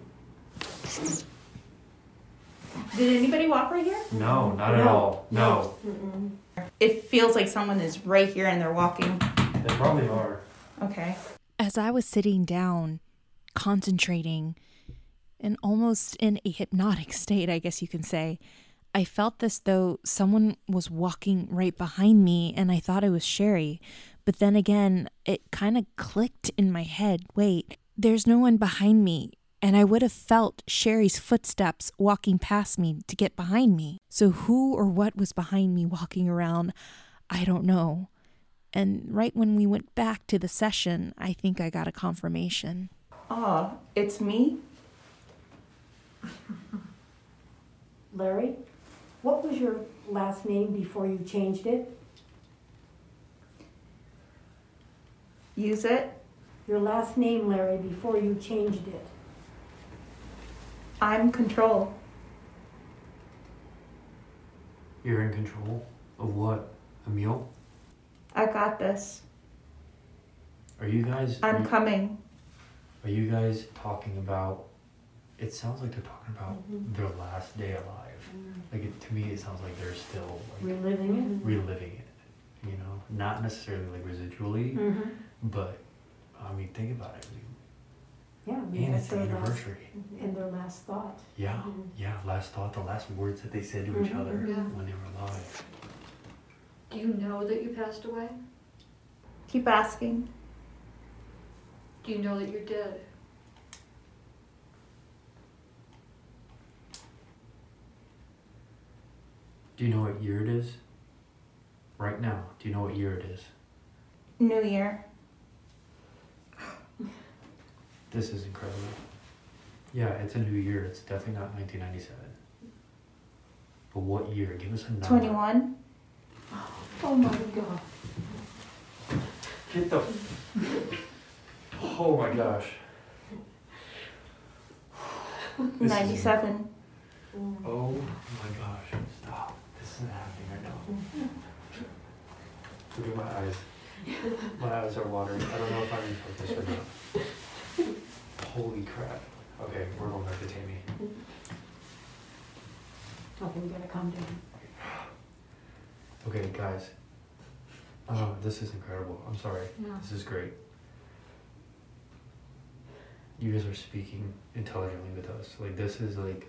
Did anybody walk right here? No, not at all. No. Mm-mm. It feels like someone is right here and they're walking. they probably are. Okay. As I was sitting down, concentrating, and almost in a hypnotic state, I guess you can say, I felt as though someone was walking right behind me, and I thought it was Sherry. But then again, it kind of clicked in my head wait, there's no one behind me. And I would have felt Sherry's footsteps walking past me to get behind me. So, who or what was behind me walking around, I don't know. And right when we went back to the session, I think I got a confirmation. Oh, it's me? Larry? What was your last name before you changed it? Use it. Your last name, Larry, before you changed it. I'm control. You're in control of what? Emil? I got this. Are you guys? I'm are, coming. are you guys talking about? It sounds like they're talking about their last day alive. Like it, to me, it sounds like they're still like Reliving reliving it. You know, not necessarily like residually. Mm-hmm. but I mean, think about it. I Yeah, I mean, and it's the their last, anniversary. and their last thought. Yeah, Mhm. yeah. Last thought, the last words that they said to each Mhm. other Yeah. when they were alive. Do you know that you passed away? Keep asking. Do you know that you're dead? Do you know what year it is? Right now, do you know what year it is? New Year. This is incredible. Yeah, it's a new year. It's definitely not 1997. But what year? Give us a number. 21. Oh my God. Get the. Oh my gosh. This is- 97. Oh my gosh. Stop. This isn't happening right now. Look at my eyes. My eyes are watering. I don't know if I'm in focus or not. Holy crap. Okay, we're going back to Tammy. Okay, we gotta calm down. Okay, guys. Oh, this is incredible. I'm sorry. Yeah. This is great. You guys are speaking intelligently with us. Like this is like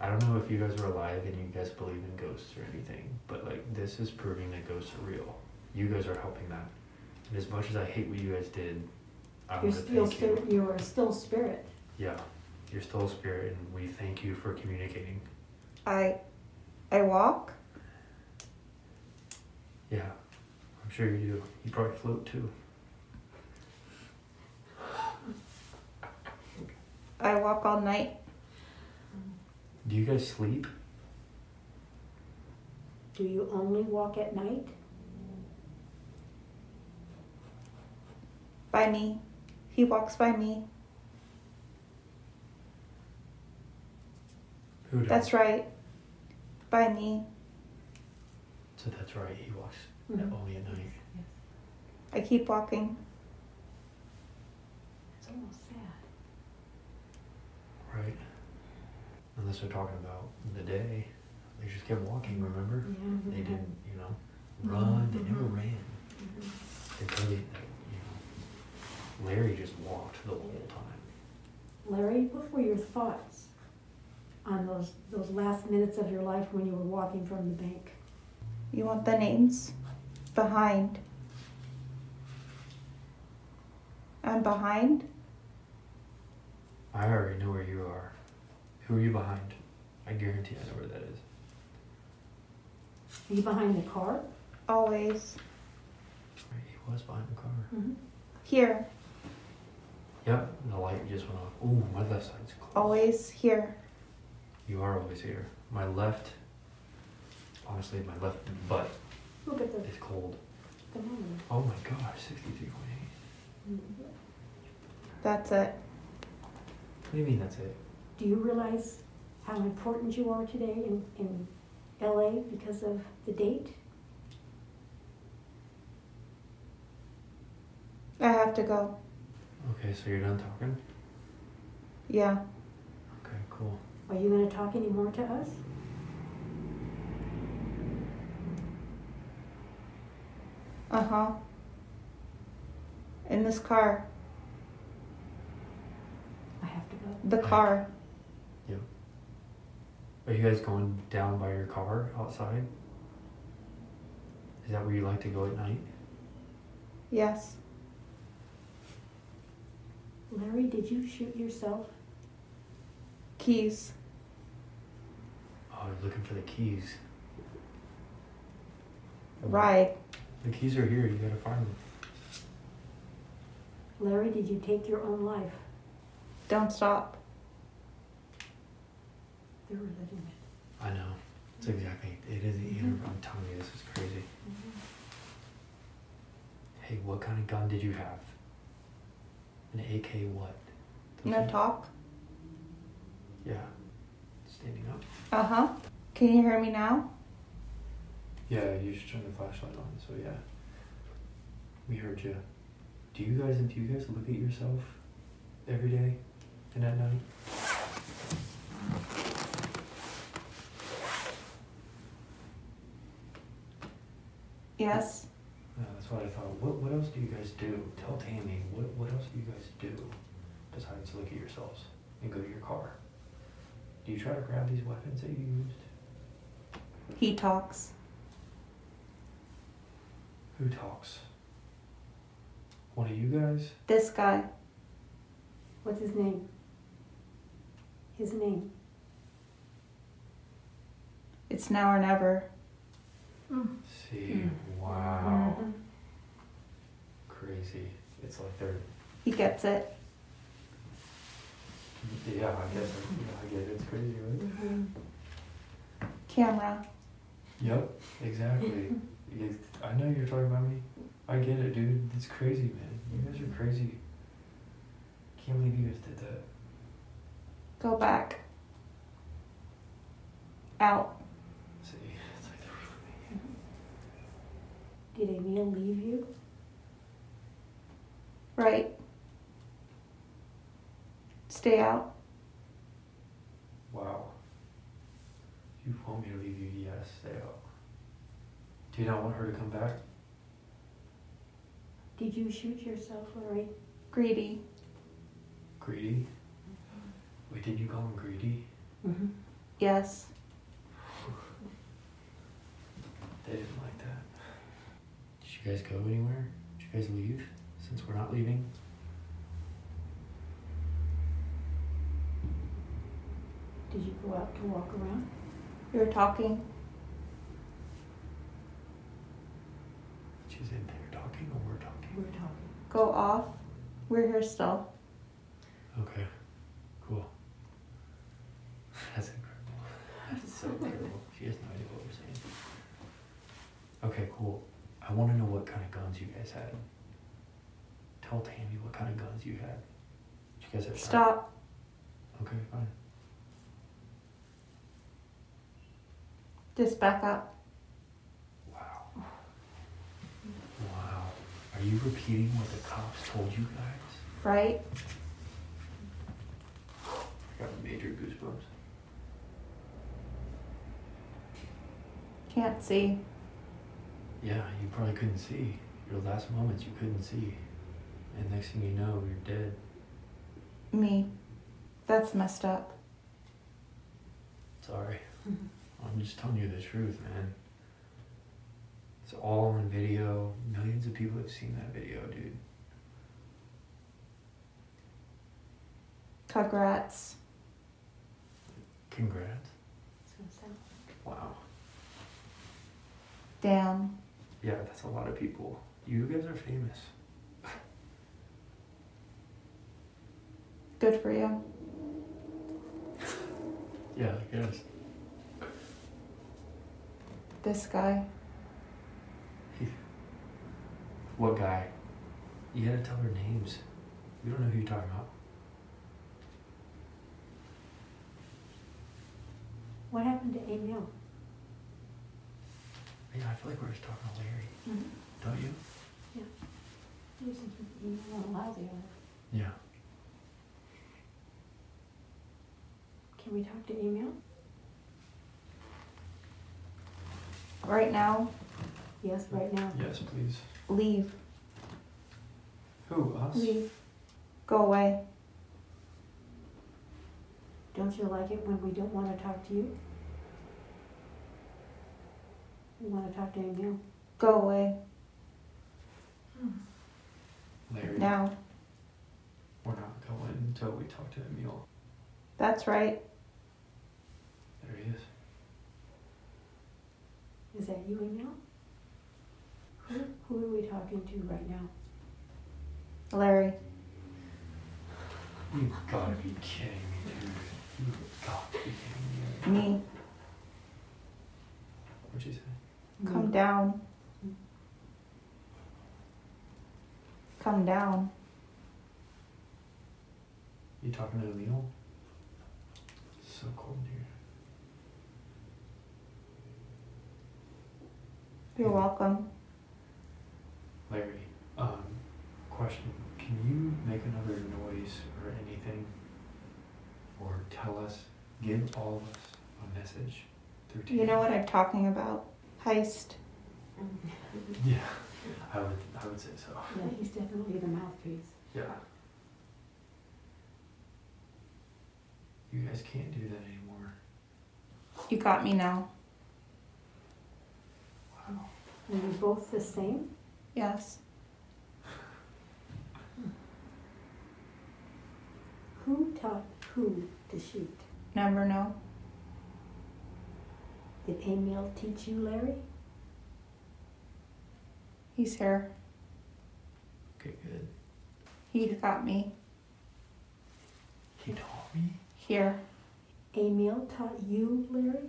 I don't know if you guys are alive and you guys believe in ghosts or anything, but like this is proving that ghosts are real. You guys are helping that. And as much as I hate what you guys did, I You're want to still, thank you. spirit- you are still spirit. Yeah. You're still spirit and we thank you for communicating. I I walk. Yeah. I'm sure you do. You probably float too. I walk all night. Do you guys sleep? Do you only walk at night? By me. He walks by me. Who does? That's right. By me. So that's right, he walks Mhm. only at night. I keep walking. It's almost sad. Right. Unless they're talking about the day. They just kept walking, remember? Yeah. They didn't, you know, mm-hmm. run, they mm-hmm. never ran. Until they, you know, Larry just walked the whole time. Larry, what were your thoughts on those, those last minutes of your life when you were walking from the bank? You want the names? Behind. I'm behind. I already know where you are. Who are you behind? I guarantee I know where that is. Are you behind the car? Always. He was behind the car. Mm-hmm. Here. Yep, the light just went off. Ooh, my left side's closed. Always here. You are always here. My left, honestly, my left butt Look at the is cold. thermometer. Oh my gosh, 63.8. That's it. What do you mean that's it? Do you realize how important you are today in, in LA because of the date? I have to go. Okay, so you're done talking? Yeah. Okay, cool. Are you going to talk any more to us? Uh huh. In this car. I have to go. The car. Yeah. Are you guys going down by your car outside? Is that where you like to go at night? Yes. Larry, did you shoot yourself? Keys. Oh, you're looking for the keys. Ride. The keys are here. You gotta find them. Larry, did you take your own life? Don't stop. They're reliving it. I know. It's exactly. It is either. I'm telling you, this is crazy. Hey, what kind of gun did you have? An AK what? No talk. Yeah. Standing up. Uh huh. Can you hear me now? Yeah, you should turn the flashlight on. So yeah, we heard you. Do you guys do you guys look at yourself every day and at night? Yes. Yeah, that's what I thought. What what else do you guys do? Tell Tammy. What what else do you guys do besides look at yourselves and go to your car? Do you try to grab these weapons that you used? He talks. Who talks? One of you guys? This guy. What's his name? His name. It's now or never. See, hmm. wow. Mm-hmm. Crazy. It's like they're, He gets it. yeah, I guess, I- get it. It's crazy, right? Mm-hmm. Camera. Yep, exactly. You- I know you're talking about me. I get it, dude. It's crazy, man. You guys are crazy. Can't believe you guys did that. Go back. Out. See, it's like they're Did Emil leave you? Right. Stay out. Wow. You want me to leave you? Yes, stay out. Do you not want her to come back? Did you shoot yourself, Larry? Greedy. Greedy? Wait, didn't you call him greedy? Mm-hmm. Yes. They didn't like that. Did you guys go anywhere? Did you guys leave? Since we're not leaving? Did you go out to walk around? We were talking. She's in there talking or we're talking? We were talking. Go off. We're here still. Okay, cool. That's incredible. That's so incredible. She has no idea what we're saying. Okay, cool. I want to know what kind of guns you guys had. Tell Tammy what kind of guns you had. Did you guys have Stop. Okay, fine. Just back up. Wow. Wow. Are you repeating what the cops told you guys? Right. I got major goosebumps. Can't see. Yeah, you probably couldn't see. Your last moments you couldn't see. And next thing you know, you're dead. Me. That's messed up. Sorry. I'm just telling you the truth, man. It's all on video. Millions of people have seen that video, dude. Congrats. Congrats. Wow. Damn. Yeah, that's a lot of people. You guys are famous. Good for you. Yeah, I guess. This guy. What guy? You gotta tell her names. We don't know who you're talking about. What happened to Emil? Yeah, I feel like we're just talking to Larry. Mhm. Don't you? He was Emil lousy. Yeah. Can we talk to Emil? Right now, Yes, right now. Yes, please. Leave. Who? Us? Leave. Go away. Don't you like it when we don't want to talk to you? We want to talk to Emil. Go away. Larry. Now. We're not going until we talk to Emil. That's right. There he is. Is that you, Emil? Who, who are we talking to right now? Larry. You gotta be kidding me, dude. You gotta be kidding me. Me. What'd you say? Come down. Come down. You talking to Emil? It's so cold here. You're welcome. Larry, um, question. Can you make another noise or anything? Or tell us, give all of us a message through You know what I'm talking about? Heist. Yeah, I would, I would say so. Yeah, he's definitely the mouthpiece. Yeah. You guys can't do that anymore. You got me now. Are you both the same? Yes. Who taught who to shoot? Never know. Did Emil teach you, Larry? He's here. Okay, good. He taught me. He taught me. Here. Emil taught you, Larry?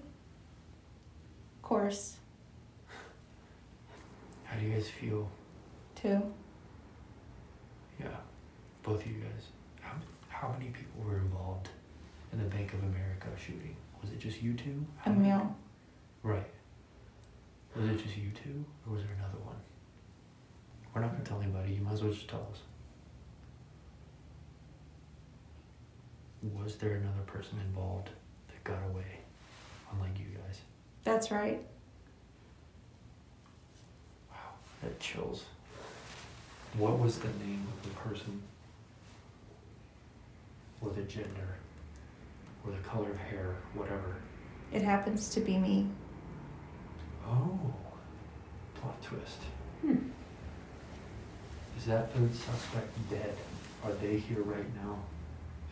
Of course. How do you guys feel? Two. Yeah, both of you guys. How, how many people were involved in the Bank of America shooting? Was it just you two? How many- Right. Was it just you two, or was there another one? We're not gonna tell anybody. You might as well just tell us. Was there another person involved that got away, unlike you guys? That's right. Wow, that chills. What was the name of the person? Or the gender? Or the color of hair? Whatever. It happens to be me. Oh, plot twist. Hmm. Is that third suspect dead? Are they here right now?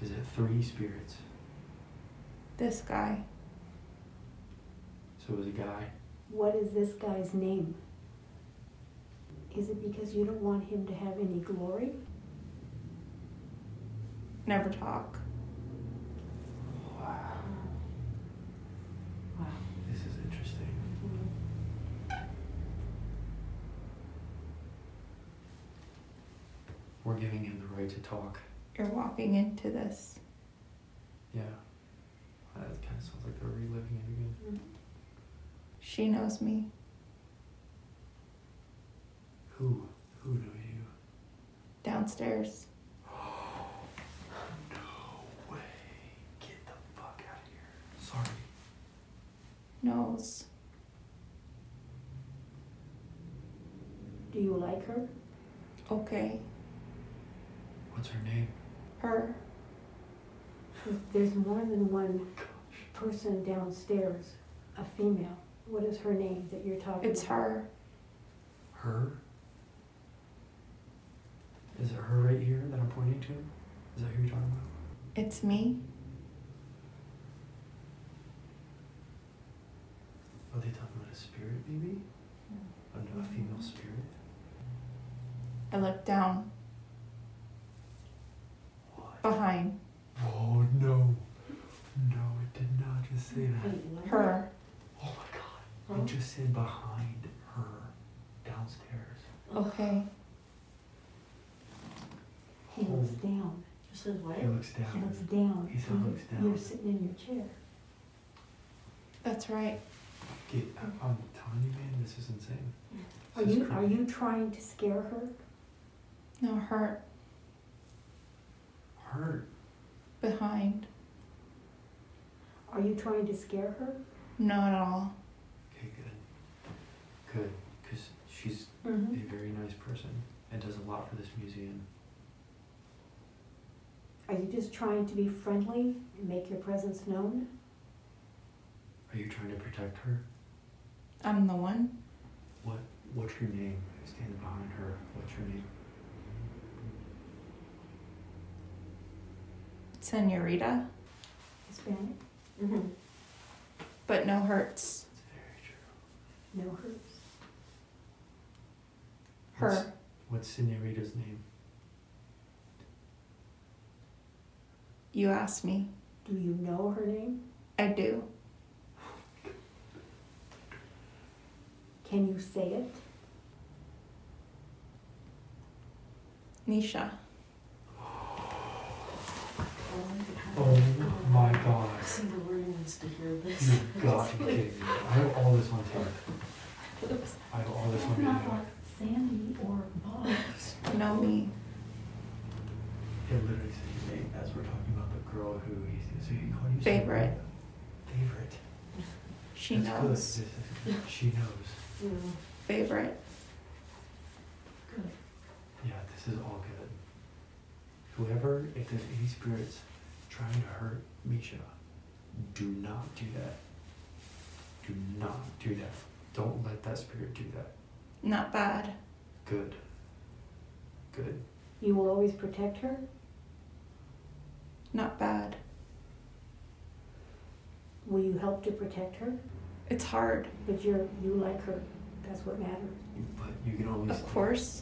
Is it three spirits? This guy. So it was a guy. What is this guy's name? Is it because you don't want him to have any glory? Never talk. Wow, Wow. this is interesting. We're giving him the right to talk. You're walking into this. Yeah. That kind of sounds like they're reliving it again. Mm-hmm. She knows me. Who? Who knows you? Downstairs. No way. Get the fuck out of here. Sorry. Knows. Do you like her? Okay. What's her name? Her. There's more than one person downstairs, a female. What is her name that you're talking It's about? her. Her? Is it her right here that I'm pointing to? Is that who you're talking about? It's me. Are they talking about a spirit, maybe? Hmm. A, a female spirit? I look down. What? Behind. Oh no. No, it did not just say that. Wait, what? Her. Oh my god. It just said behind her downstairs. Okay. He looks down. Just says what? He looks down. He down. looks down. He said looks down. You're sitting in your chair. That's right. Okay, I'm I'm telling you, man, this is insane. Are This is you are you trying to scare her? No, hurt. Hurt. Behind. Are you trying to scare her? Not at all. Okay, good. Good, because she's Mm-hmm. a very nice person and does a lot for this museum. Are you just trying to be friendly and make your presence known? Are you trying to protect her? I'm the one. What What's your name? Standing behind her. What's your name? Senorita. Hispanic? Mm-hmm. But no hurts. It's very true. No hurts. Her. What's, what's Senorita's name? You asked me. Do you know her name? I do. Can you say it? Misha. Oh my god. See, the room needs to hear this. You got to be kidding me. I have all this on tape. I have all this on video. Sandy or Bob. Know me. It literally says your name as we're talking about the girl who he so he called you Favorite. Senorita. Favorite. She That's knows. This is- She knows. Yeah. Favorite. Good. Yeah, this is all good. Whoever, if there's any spirits trying to hurt Misha, do not do that. Do not do that. Don't let that spirit do that. Not bad. Good. Good. You will always protect her? Not bad. Will you help to protect her? It's hard. But you're you like her. That's what matters. But you can only. Of course.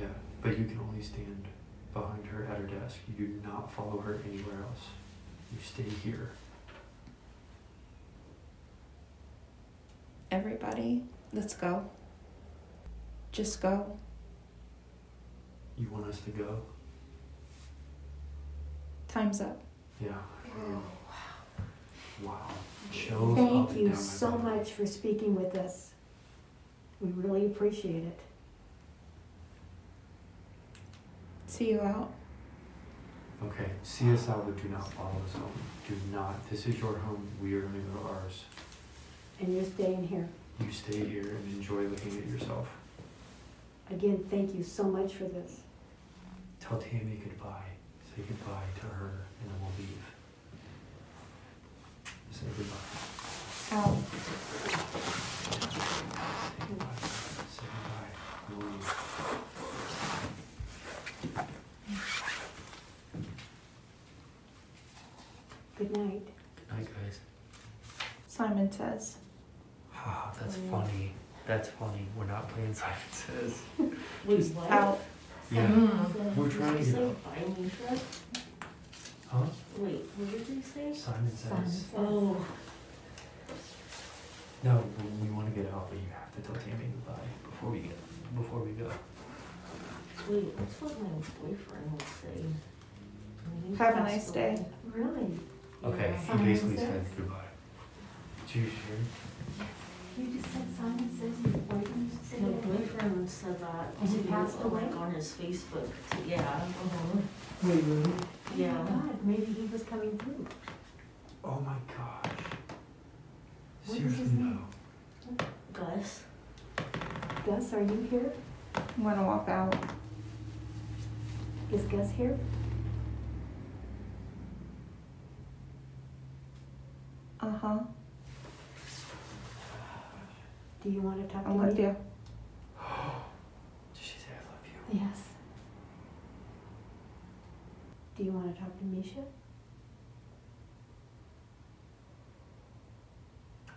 Yeah, but you can only stand behind her at her desk. You do not follow her anywhere else. You stay here. Everybody, let's go. Just go. You want us to go? Time's up. Yeah. Wow. Chills Thank you so back. much for speaking with us. We really appreciate it. See you out. Okay, see us out, but do not follow us home. Do not. This is your home. We are going to go to ours. And you're staying here. You stay here and enjoy looking at yourself. Again, thank you so much for this. Tell Tammy goodbye. Say goodbye to her, and then we'll leave. Say goodbye. Out. Say goodbye. Say goodbye. We'll leave. Good night. Good night, guys. Simon says. Ah, that's funny. That's funny. We're not playing Simon Says. Just? Out. Yeah. Mm. Simon We're trying to did get you out. say by Huh? Wait, what did you say? Simon Says. Oh, No, we, we want to get out, but you have to tell Tammy goodbye before we get before we go. wait, that's what my boyfriend would say. when Have a nice day. Really? Okay, he Simon basically Says. said goodbye. Did you hear? You just said Simon says your boyfriend said My that. boyfriend said that. And he to, passed uh, away? Like on his Facebook. to- Yeah. Uh-huh. Wait, really? Yeah. Oh my God, maybe he was coming through. Oh my gosh. What is his Seriously, no. name? Gus. Gus, are you here? I'm gonna walk out. Is Gus here? Uh huh. Do you want to talk to me? I'm me? with you. Did she say I love you? Yes. Do you want to talk to Misha?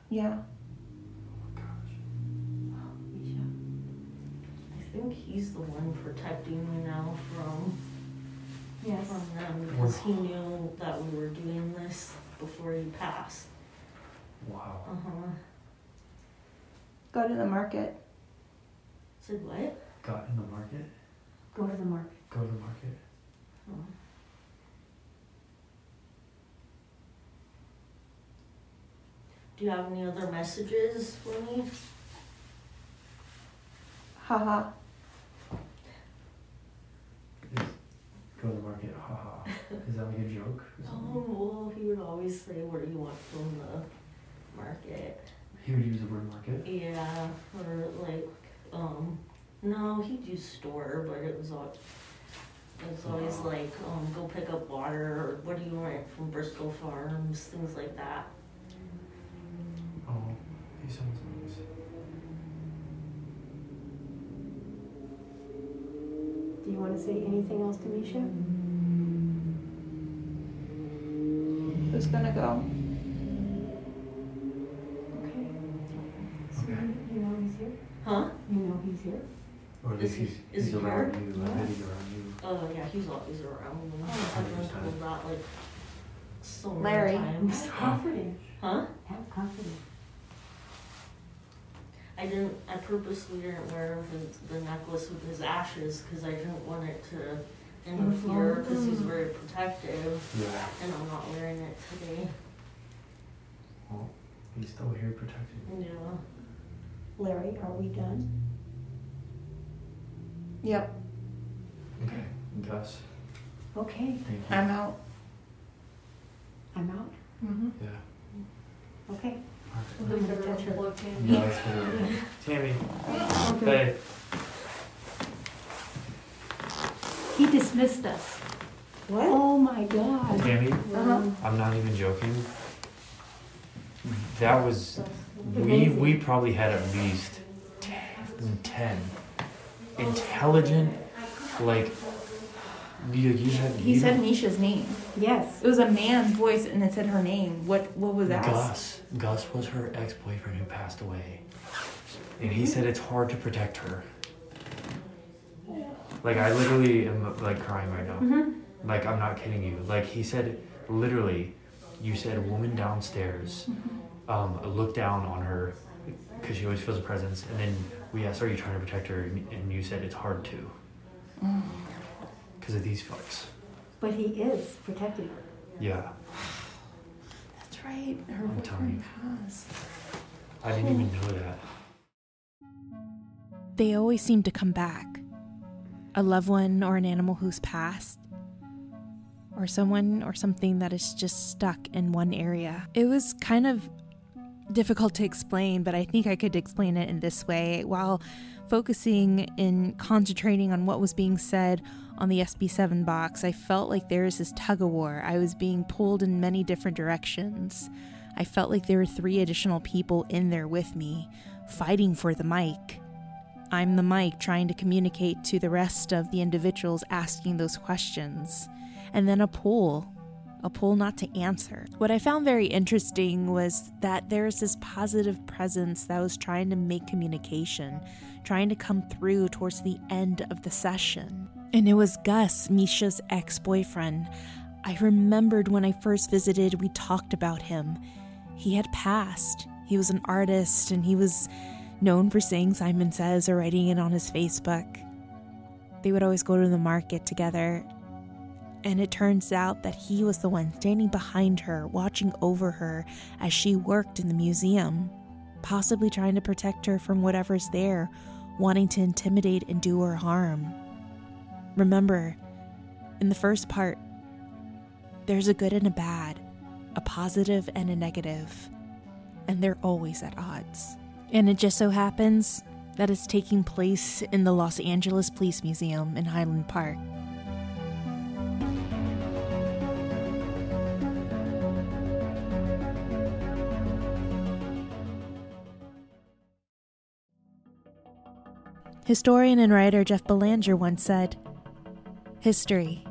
Yeah. Oh my gosh. Misha. I think he's the one protecting me now from Yes. from them because he knew that we were doing this before he passed. Wow. Uh huh. Go to the market. Said what? Got in the market? Go to the market. Go to the market. Oh. Do you have any other messages for me? Haha. Is go to the market, haha. Is that like a joke? Oh, well, he would always say, "What do you want from the market?" He would use the word market. Yeah, or like, um, no, he'd use store, but it was all. It was always Wow. like, um, go pick up water, or what do you want from Bristol Farms, things like that. Oh, he sounds nice. Do you want to say anything else to Misha? Who's gonna go? Here? Huh? You know he's here? Or at Is least he- he's, is he's he around here? you. I bet he's around you. Oh yeah, he's always around. Oh, I've been understand. told that like so many Larry. times. Have confidence. Huh? Have confidence. I didn't. I purposely didn't wear his, the necklace with his ashes because I didn't want it to interfere because he's very protective, Yeah. and I'm not wearing it today. Well, he's still here protecting you. Yeah. Larry, are we done? Yep. Okay. Gus, Okay, thank you. I'm out. I'm out. Mm-hmm. Yeah. Okay. Alright. I'm gonna touch her. Yeah, let's. Tammy. Hey. He dismissed us. What? Oh my God. Tammy, Uh-huh. I'm not even joking. That was we we probably had at least 10, 10 intelligent, like you, you had. He you said Misha's name. Yes. It was a man's voice and it said her name. What what was that? Gus. Gus was her ex boyfriend who passed away. And he said it's hard to protect her. Like, I literally am like crying right now. Mm-hmm. Like, I'm not kidding you. Like, he said, literally, you said, woman downstairs, Mm-hmm. Um, look down on her because she always feels a presence. And then we asked, Are you trying to protect her? And and you said, It's hard to. Mm. Because of these fucks. But he is protecting her. Yeah. That's right. Her I'm telling you. passed. I didn't even know that. They always seem to come back. A loved one or an animal who's passed, or someone or something that is just stuck in one area. It was kind of difficult to explain, but I think I could explain it in this way. While focusing and concentrating on what was being said on the SB7 box, I felt like there was this tug of war. I was being pulled in many different directions. I felt like there were three additional people in there with me, fighting for the mic. I'm the mic trying to communicate to the rest of the individuals asking those questions. And then a pull, a pull not to answer. What I found very interesting was that there's this positive presence that was trying to make communication, trying to come through towards the end of the session. And it was Gus, Misha's ex boyfriend. I remembered when I first visited, we talked about him. He had passed. He was an artist and he was known for saying Simon Says or writing it on his Facebook. They would always go to the market together. And it turns out that he was the one standing behind her, watching over her as she worked in the museum, possibly trying to protect her from whatever's there, wanting to intimidate and do her harm. Remember, in the first part, there's a good and a bad, a positive and a negative, and they're always at odds. And it just so happens that it's taking place in the Los Angeles Police Museum in Highland Park. Historian and writer Jeff Belanger once said, History,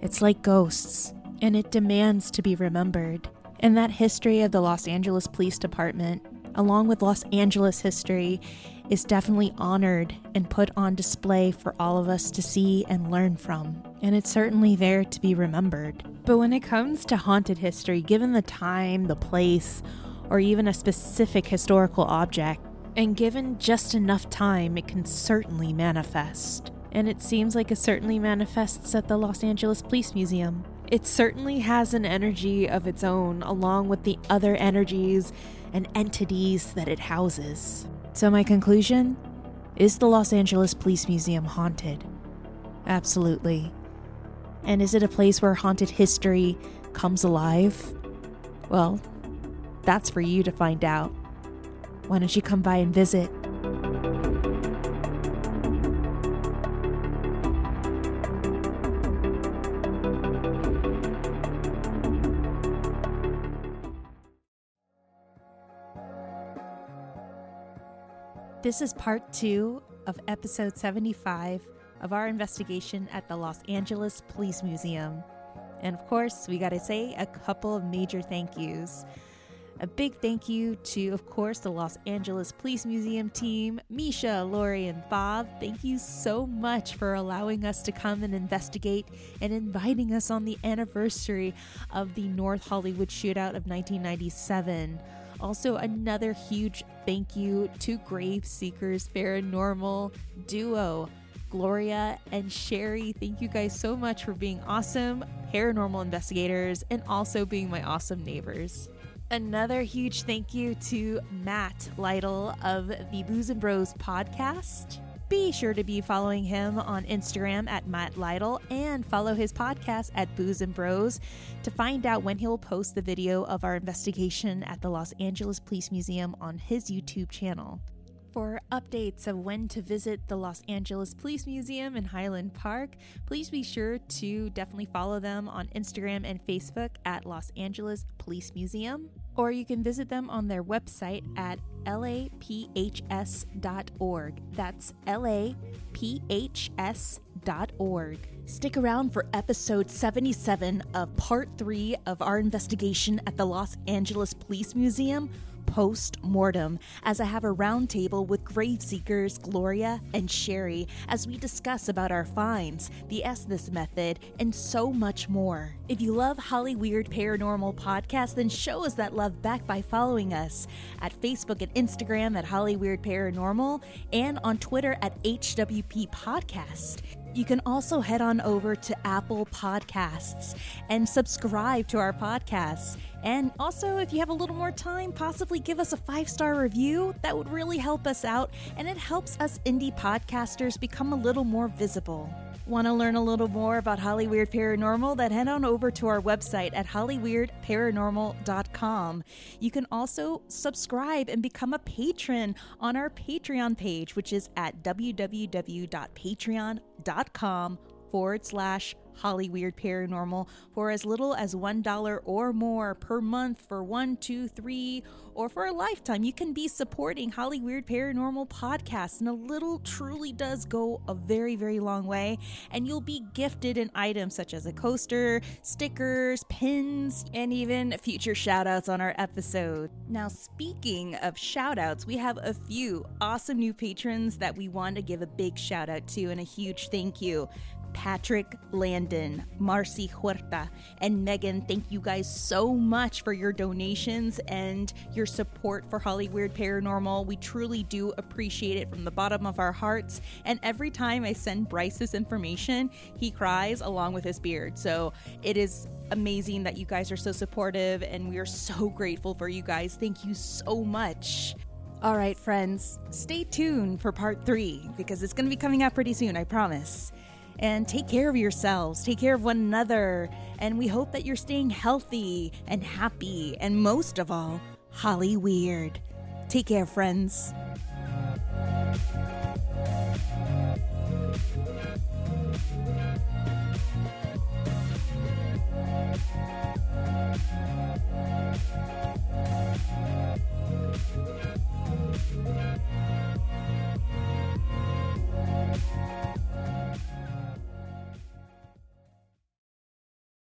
it's like ghosts, and it demands to be remembered. And that history of the Los Angeles Police Department, along with Los Angeles history, is definitely honored and put on display for all of us to see and learn from. And it's certainly there to be remembered. But when it comes to haunted history, given the time, the place, or even a specific historical object, and given just enough time, it can certainly manifest. And it seems like it certainly manifests at the Los Angeles Police Museum. It certainly has an energy of its own, along with the other energies and entities that it houses. So, my conclusion is the Los Angeles Police Museum haunted? Absolutely. And is it a place where haunted history comes alive? Well, that's for you to find out. Why don't you come by and visit? This is part two of episode 75 of our investigation at the Los Angeles Police Museum. And of course, we got to say a couple of major thank yous. A big thank you to, of course, the Los Angeles Police Museum team, Misha, Lori, and Bob. Thank you so much for allowing us to come and investigate and inviting us on the anniversary of the North Hollywood shootout of 1997. Also, another huge thank you to Grave Seekers Paranormal Duo. Gloria and Sherry, thank you guys so much for being awesome paranormal investigators and also being my awesome neighbors. Another huge thank you to Matt Lytle of the Booze and Bros podcast. Be sure to be following him on Instagram at Matt Lytle and follow his podcast at Booze and Bros to find out when he'll post the video of our investigation at the Los Angeles Police Museum on his YouTube channel. For updates of when to visit the Los Angeles Police Museum in Highland Park, please be sure to definitely follow them on Instagram and Facebook at Los Angeles Police Museum, or you can visit them on their website at laphs.org. That's laphs.org. Stick around for episode 77 of part 3 of our investigation at the Los Angeles Police Museum post mortem as I have a roundtable with grave seekers Gloria and Sherry as we discuss about our finds, the Estes method, and so much more. If you love Holly Weird Paranormal Podcast, then show us that love back by following us at Facebook and Instagram at Holly Weird Paranormal and on Twitter at HWP Podcast. You can also head on over to Apple Podcasts and subscribe to our podcasts. And also, if you have a little more time, possibly give us a five star review. That would really help us out, and it helps us indie podcasters become a little more visible. Want to learn a little more about Holly Weird Paranormal? Then head on over to our website at hollyweirdparanormal.com. You can also subscribe and become a patron on our Patreon page, which is at www.patreon.com gmail.com forward slash Holly Weird Paranormal for as little as $1 or more per month for one, two, three, or for a lifetime. You can be supporting Holly Weird Paranormal podcast, and a little truly does go a very, very long way. And you'll be gifted an item such as a coaster, stickers, pins, and even future shout outs on our episode. Now, speaking of shout outs, we have a few awesome new patrons that we want to give a big shout out to and a huge thank you. Patrick Landon, Marcy Huerta, and Megan, thank you guys so much for your donations and your support for Holly Weird Paranormal. We truly do appreciate it from the bottom of our hearts. And every time I send Bryce this information, he cries along with his beard. So it is amazing that you guys are so supportive, and we are so grateful for you guys. Thank you so much. All right, friends, stay tuned for part three because it's going to be coming out pretty soon, I promise and take care of yourselves, take care of one another. And we hope that you're staying healthy and happy, and most of all, Holly Weird. Take care, friends.